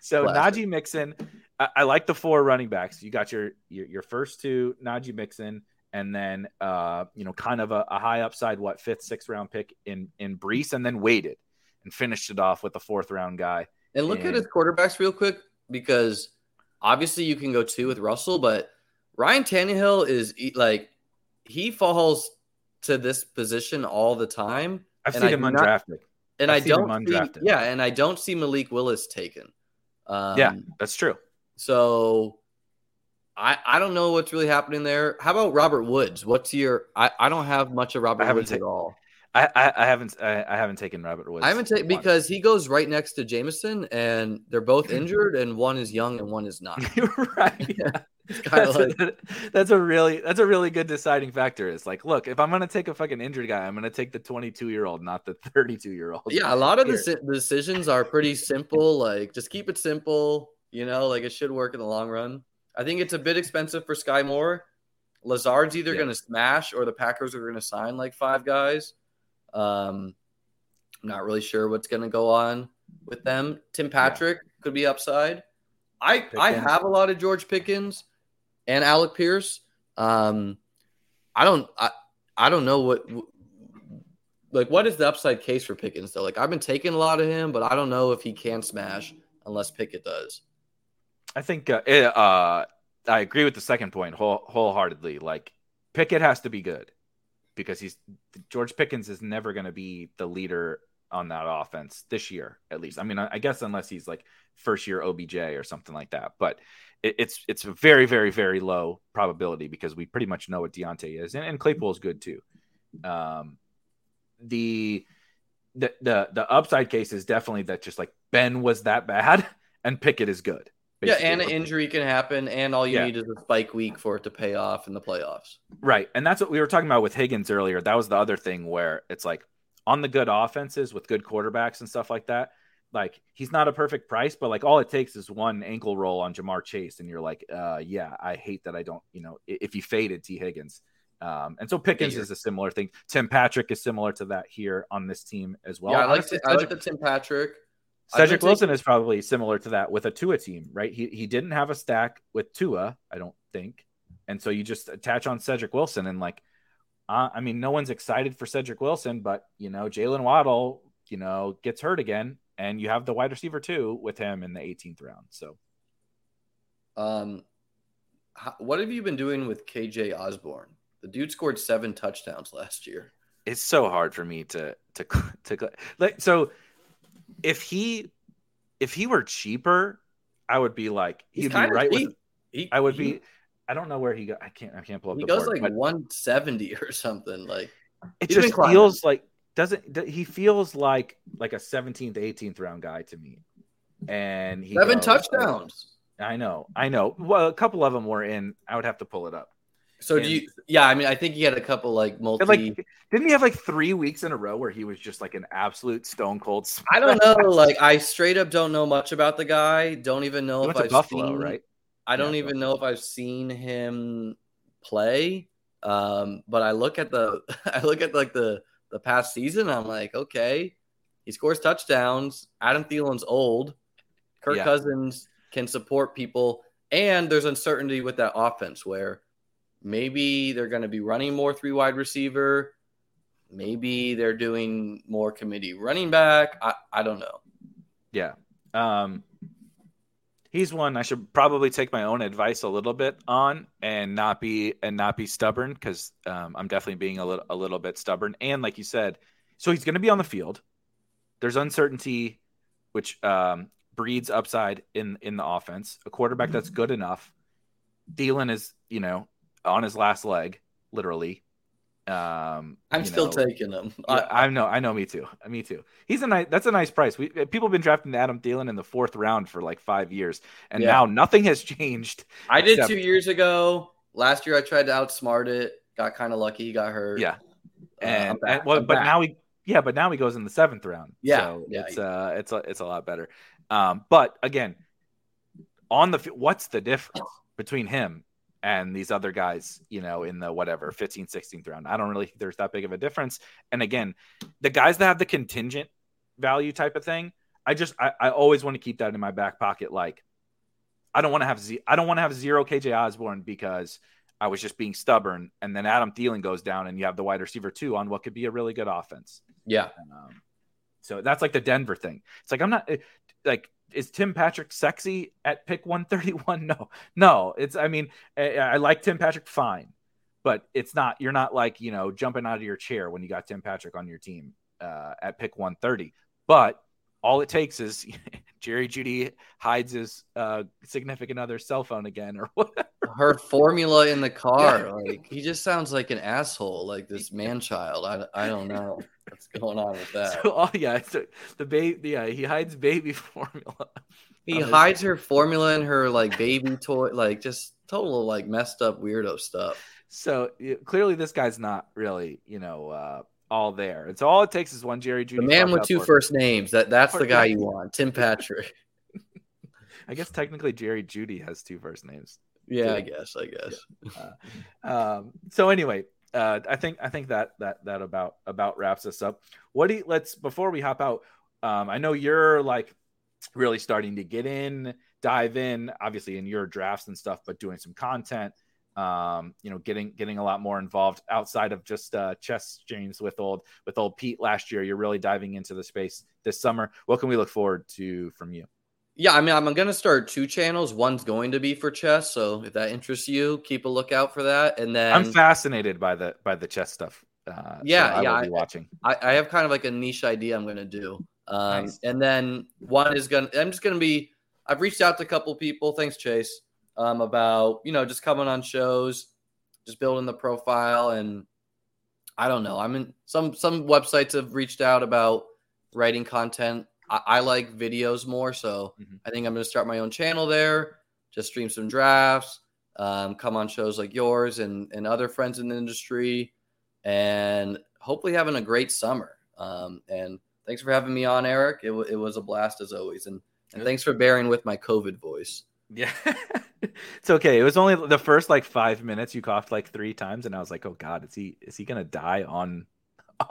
so Classic. Najee Mixon. I, I like the four running backs. You got your your, your first two, Najee Mixon, and then uh, you know, kind of a, a high upside, what fifth, sixth round pick in in Breece, and then waited and finished it off with the fourth round guy. And look at his quarterbacks real quick because obviously you can go two with Russell, but Ryan Tannehill is like he falls to this position all the time. I've seen I him do not- undrafted. And I've I don't see, yeah, and I don't see Malik Willis taken. Um, yeah, that's true. So I I don't know what's really happening there. How about Robert Woods? What's your I, I don't have much of Robert Woods at ta- all. I, I, I haven't I, I haven't taken Robert Woods. I haven't taken because he goes right next to Jameson and they're both injured and one is young and one is not. Right. Yeah. It's That's, like a, that's a really that's a really good deciding factor. It's like, look, if I'm gonna take a fucking injured guy, I'm gonna take the 22 year old, not the 32 year old. yeah, a lot of the decisions are pretty simple. Like just keep it simple, you know, like it should work in the long run. I think it's a bit expensive for Skyy Moore. Lazard's either Yeah. going to smash or the Packers are going to sign like five guys. Um, I'm not really sure what's going to go on with them. Tim Patrick could be upside. I I have a lot of George Pickens and Alec Pierce. Um, I don't I I don't know what like what is the upside case for Pickens though? Like I've been taking a lot of him, but I don't know if he can smash unless Pickett does. I think uh, it, uh, I agree with the second point whole, wholeheartedly. Like Pickett has to be good because he's George Pickens is never going to be the leader on that offense this year, at least. I mean, I, I guess unless he's like first year OBJ or something like that, but it, it's it's a very very very low probability because we pretty much know what Diontae is, and, and Claypool is good too. Um, the the the the upside case is definitely that just like Ben was that bad and Pickett is good. Yeah, and an injury can happen, and all you Yeah. need is a spike week for it to pay off in the playoffs. Right. And that's what we were talking about with Higgins earlier. That was the other thing where it's like on the good offenses with good quarterbacks and stuff like that. Like he's not a perfect price, but like all it takes is one ankle roll on Ja'Marr Chase, and you're like, uh, yeah, I hate that I don't, you know, if you faded Tee Higgins. Um, and so Pickens is a similar thing. Tim Patrick is similar to that here on this team as well. yeah, I like Honestly, the, I like the Tim Patrick. I've Cedric been Wilson taking- is probably similar to that with a Tua team, right? He he didn't have a stack with Tua, I don't think, and so you just attach on Cedric Wilson and like, uh, I mean, no one's excited for Cedric Wilson, but you know, Jalen Waddle, you know, gets hurt again, and you have the wide receiver too with him in the 18th round. So Um, how, what have you been doing with KJ Osborn? The dude scored seven touchdowns last year. it's so hard for me to to to like so if he if he were cheaper, I would be like He's he'd be kind of right with. He, I would he- be. I don't know where he got. I can't. I can't pull up. He goes board, like 170 or something. Like It just climbing. feels like doesn't he feels like like a 17th, 18th round guy to me. And he seven goes- touchdowns. I know, I know. Well, a couple of them were in. I would have to pull it up. So do you? Yeah, I mean, I think he had a couple like multi. Like, didn't he have like three weeks in a row where he was just like an absolute stone cold? I don't know. Like, I straight up don't know much about the guy. Don't even know He if I've Buffalo, seen. right? I don't Yeah, even know if I've seen him play. Um, but I look at the I look at like the the past season. I'm like, okay, he scores touchdowns. Adam Thielen's old. Kirk Yeah. Cousins can support people, and there's uncertainty with that offense where maybe they're going to be running more three wide receiver. Maybe they're doing more committee running back. I, I don't know. Yeah. Um, he's one I should probably take my own advice a little bit on and not be and not be stubborn because um, I'm definitely being a little a little bit stubborn. And like you said, so he's going to be on the field. There's uncertainty, which um, breeds upside in in the offense. A quarterback that's good enough. Thielen is you know on his last leg, literally. Um, I'm still know, taking him. yeah, I know, I know, me too, me too. He's a nice. That's a nice price. We people have been drafting Adam Thielen in the fourth round for like five years, and Yeah. now nothing has changed. I did two years ago. Last year I tried to outsmart it. Got kind of lucky. Got hurt. Yeah, Uh, and, and well, but back. now he, yeah, but now he goes in the seventh round. Yeah, so yeah. it's uh, it's a, it's a lot better. Um, but again, on the what's the difference between him and these other guys, you know, in the whatever 15, 16th round. I don't really think there's that big of a difference. And again, the guys that have the contingent value type of thing, I just I, I always want to keep that in my back pocket. Like, I don't want to have z I don't want to have zero KJ Osborn because I was just being stubborn. And then Adam Thielen goes down, and you have the wide receiver two on what could be a really good offense. Yeah. Um, so that's like the Denver thing. It's like I'm not like is Tim Patrick sexy at pick 131? No, no. It's I mean I, I, like Tim Patrick fine, but it's not. You're not like you know jumping out of your chair when you got Tim Patrick on your team uh, at pick 130. But all it takes is Jerry Jeudy hides his uh, significant other's cell phone again, or what? Her formula in the car, yeah. like he just sounds like an asshole, like this man child. I, I don't know what's going on with that. So, oh yeah, so the baby, yeah, he hides baby formula. He hides her formula and her like baby toy, like just total like messed up weirdo stuff. So clearly, this guy's not really, you know, uh, all there. And so all it takes is one Jerry Jeudy. The man with two first names. That that's the guy you want, Tim Patrick. I guess technically Jerry Jeudy has two first names. Yeah, too. I guess. I guess. Yeah. Uh, um, so anyway, uh, I think I think that that that about about wraps us up. What do you, let's before we hop out? Um, I know you're like really starting to get in, dive in, obviously in your drafts and stuff, but doing some content um, you know, getting getting a lot more involved outside of just uh, chess James with old with old Pete last year. You're really diving into the space this summer. What can we look forward to from you? Yeah, I mean, I'm going to start two channels. One's going to be for chess, so if that interests you, keep a lookout for that. And then I'm fascinated by the by the chess stuff. Uh, yeah, so yeah, I watching. I, I, have kind of like a niche idea I'm going to do. Um, nice. And then one is going. to I'm just going to be. I've reached out to a couple people. Thanks, Chase um, about you know just coming on shows, just building the profile, and I don't know. I mean, some some websites have reached out about writing content. I, I like videos more, so mm-hmm. I think I'm going to start my own channel there. Just stream some drafts, um, come on shows like yours and and other friends in the industry, and hopefully having a great summer. Um, and thanks for having me on, Eric. It, w- it was a blast as always, and and thanks for bearing with my COVID voice. Yeah. it's okay. It was only the first like five minutes you coughed like three times, and I was like, "Oh God, is he is he gonna die on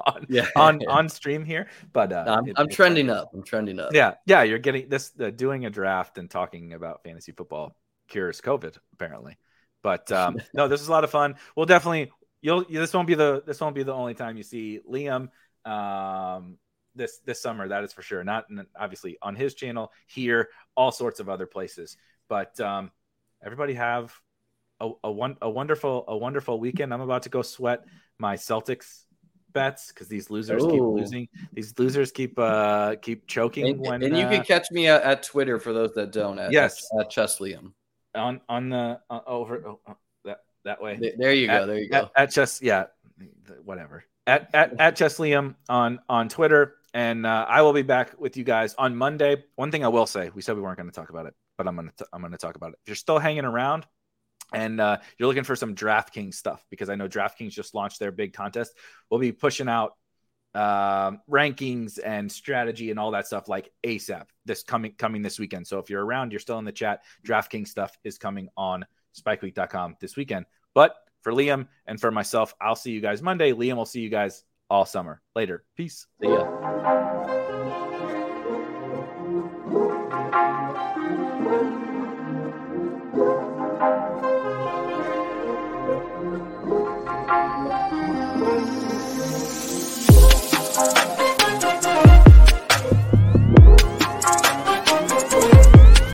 on yeah. on on stream here?" But uh, no, I'm, it, I'm trending up. I'm trending up. Yeah, yeah. You're getting this uh, doing a draft and talking about fantasy football cures COVID apparently. But um, no, this is a lot of fun. We'll definitely you'll this won't be the this won't be the only time you see Liam. Um, this this summer that is for sure not obviously on his channel here all sorts of other places but um, everybody have a, a one a wonderful a wonderful weekend. I'm about to go sweat my Celtics bets because these losers Ooh. keep losing. These losers keep uh keep choking. And, when and you uh, can catch me at, at, Twitter for those that don't. At, yes, at, at Liam. on on the uh, over oh, oh, that that way. There you go. there you go. At, Chess, yeah, whatever. At at at Liam on on Twitter, and uh, I will be back with you guys on Monday. One thing I will say, we said we weren't going to talk about it but I'm gonna t- I'm gonna talk about it. If you're still hanging around and uh, you're looking for some DraftKings stuff, because I know DraftKings just launched their big contest, we'll be pushing out um, rankings and strategy and all that stuff like ASAP this coming coming this weekend. So if you're around, you're still in the chat. DraftKings stuff is coming on SpikeWeek.com this weekend. But for Liam and for myself, I'll see you guys Monday. Liam will see you guys all summer. Later. Peace. See ya.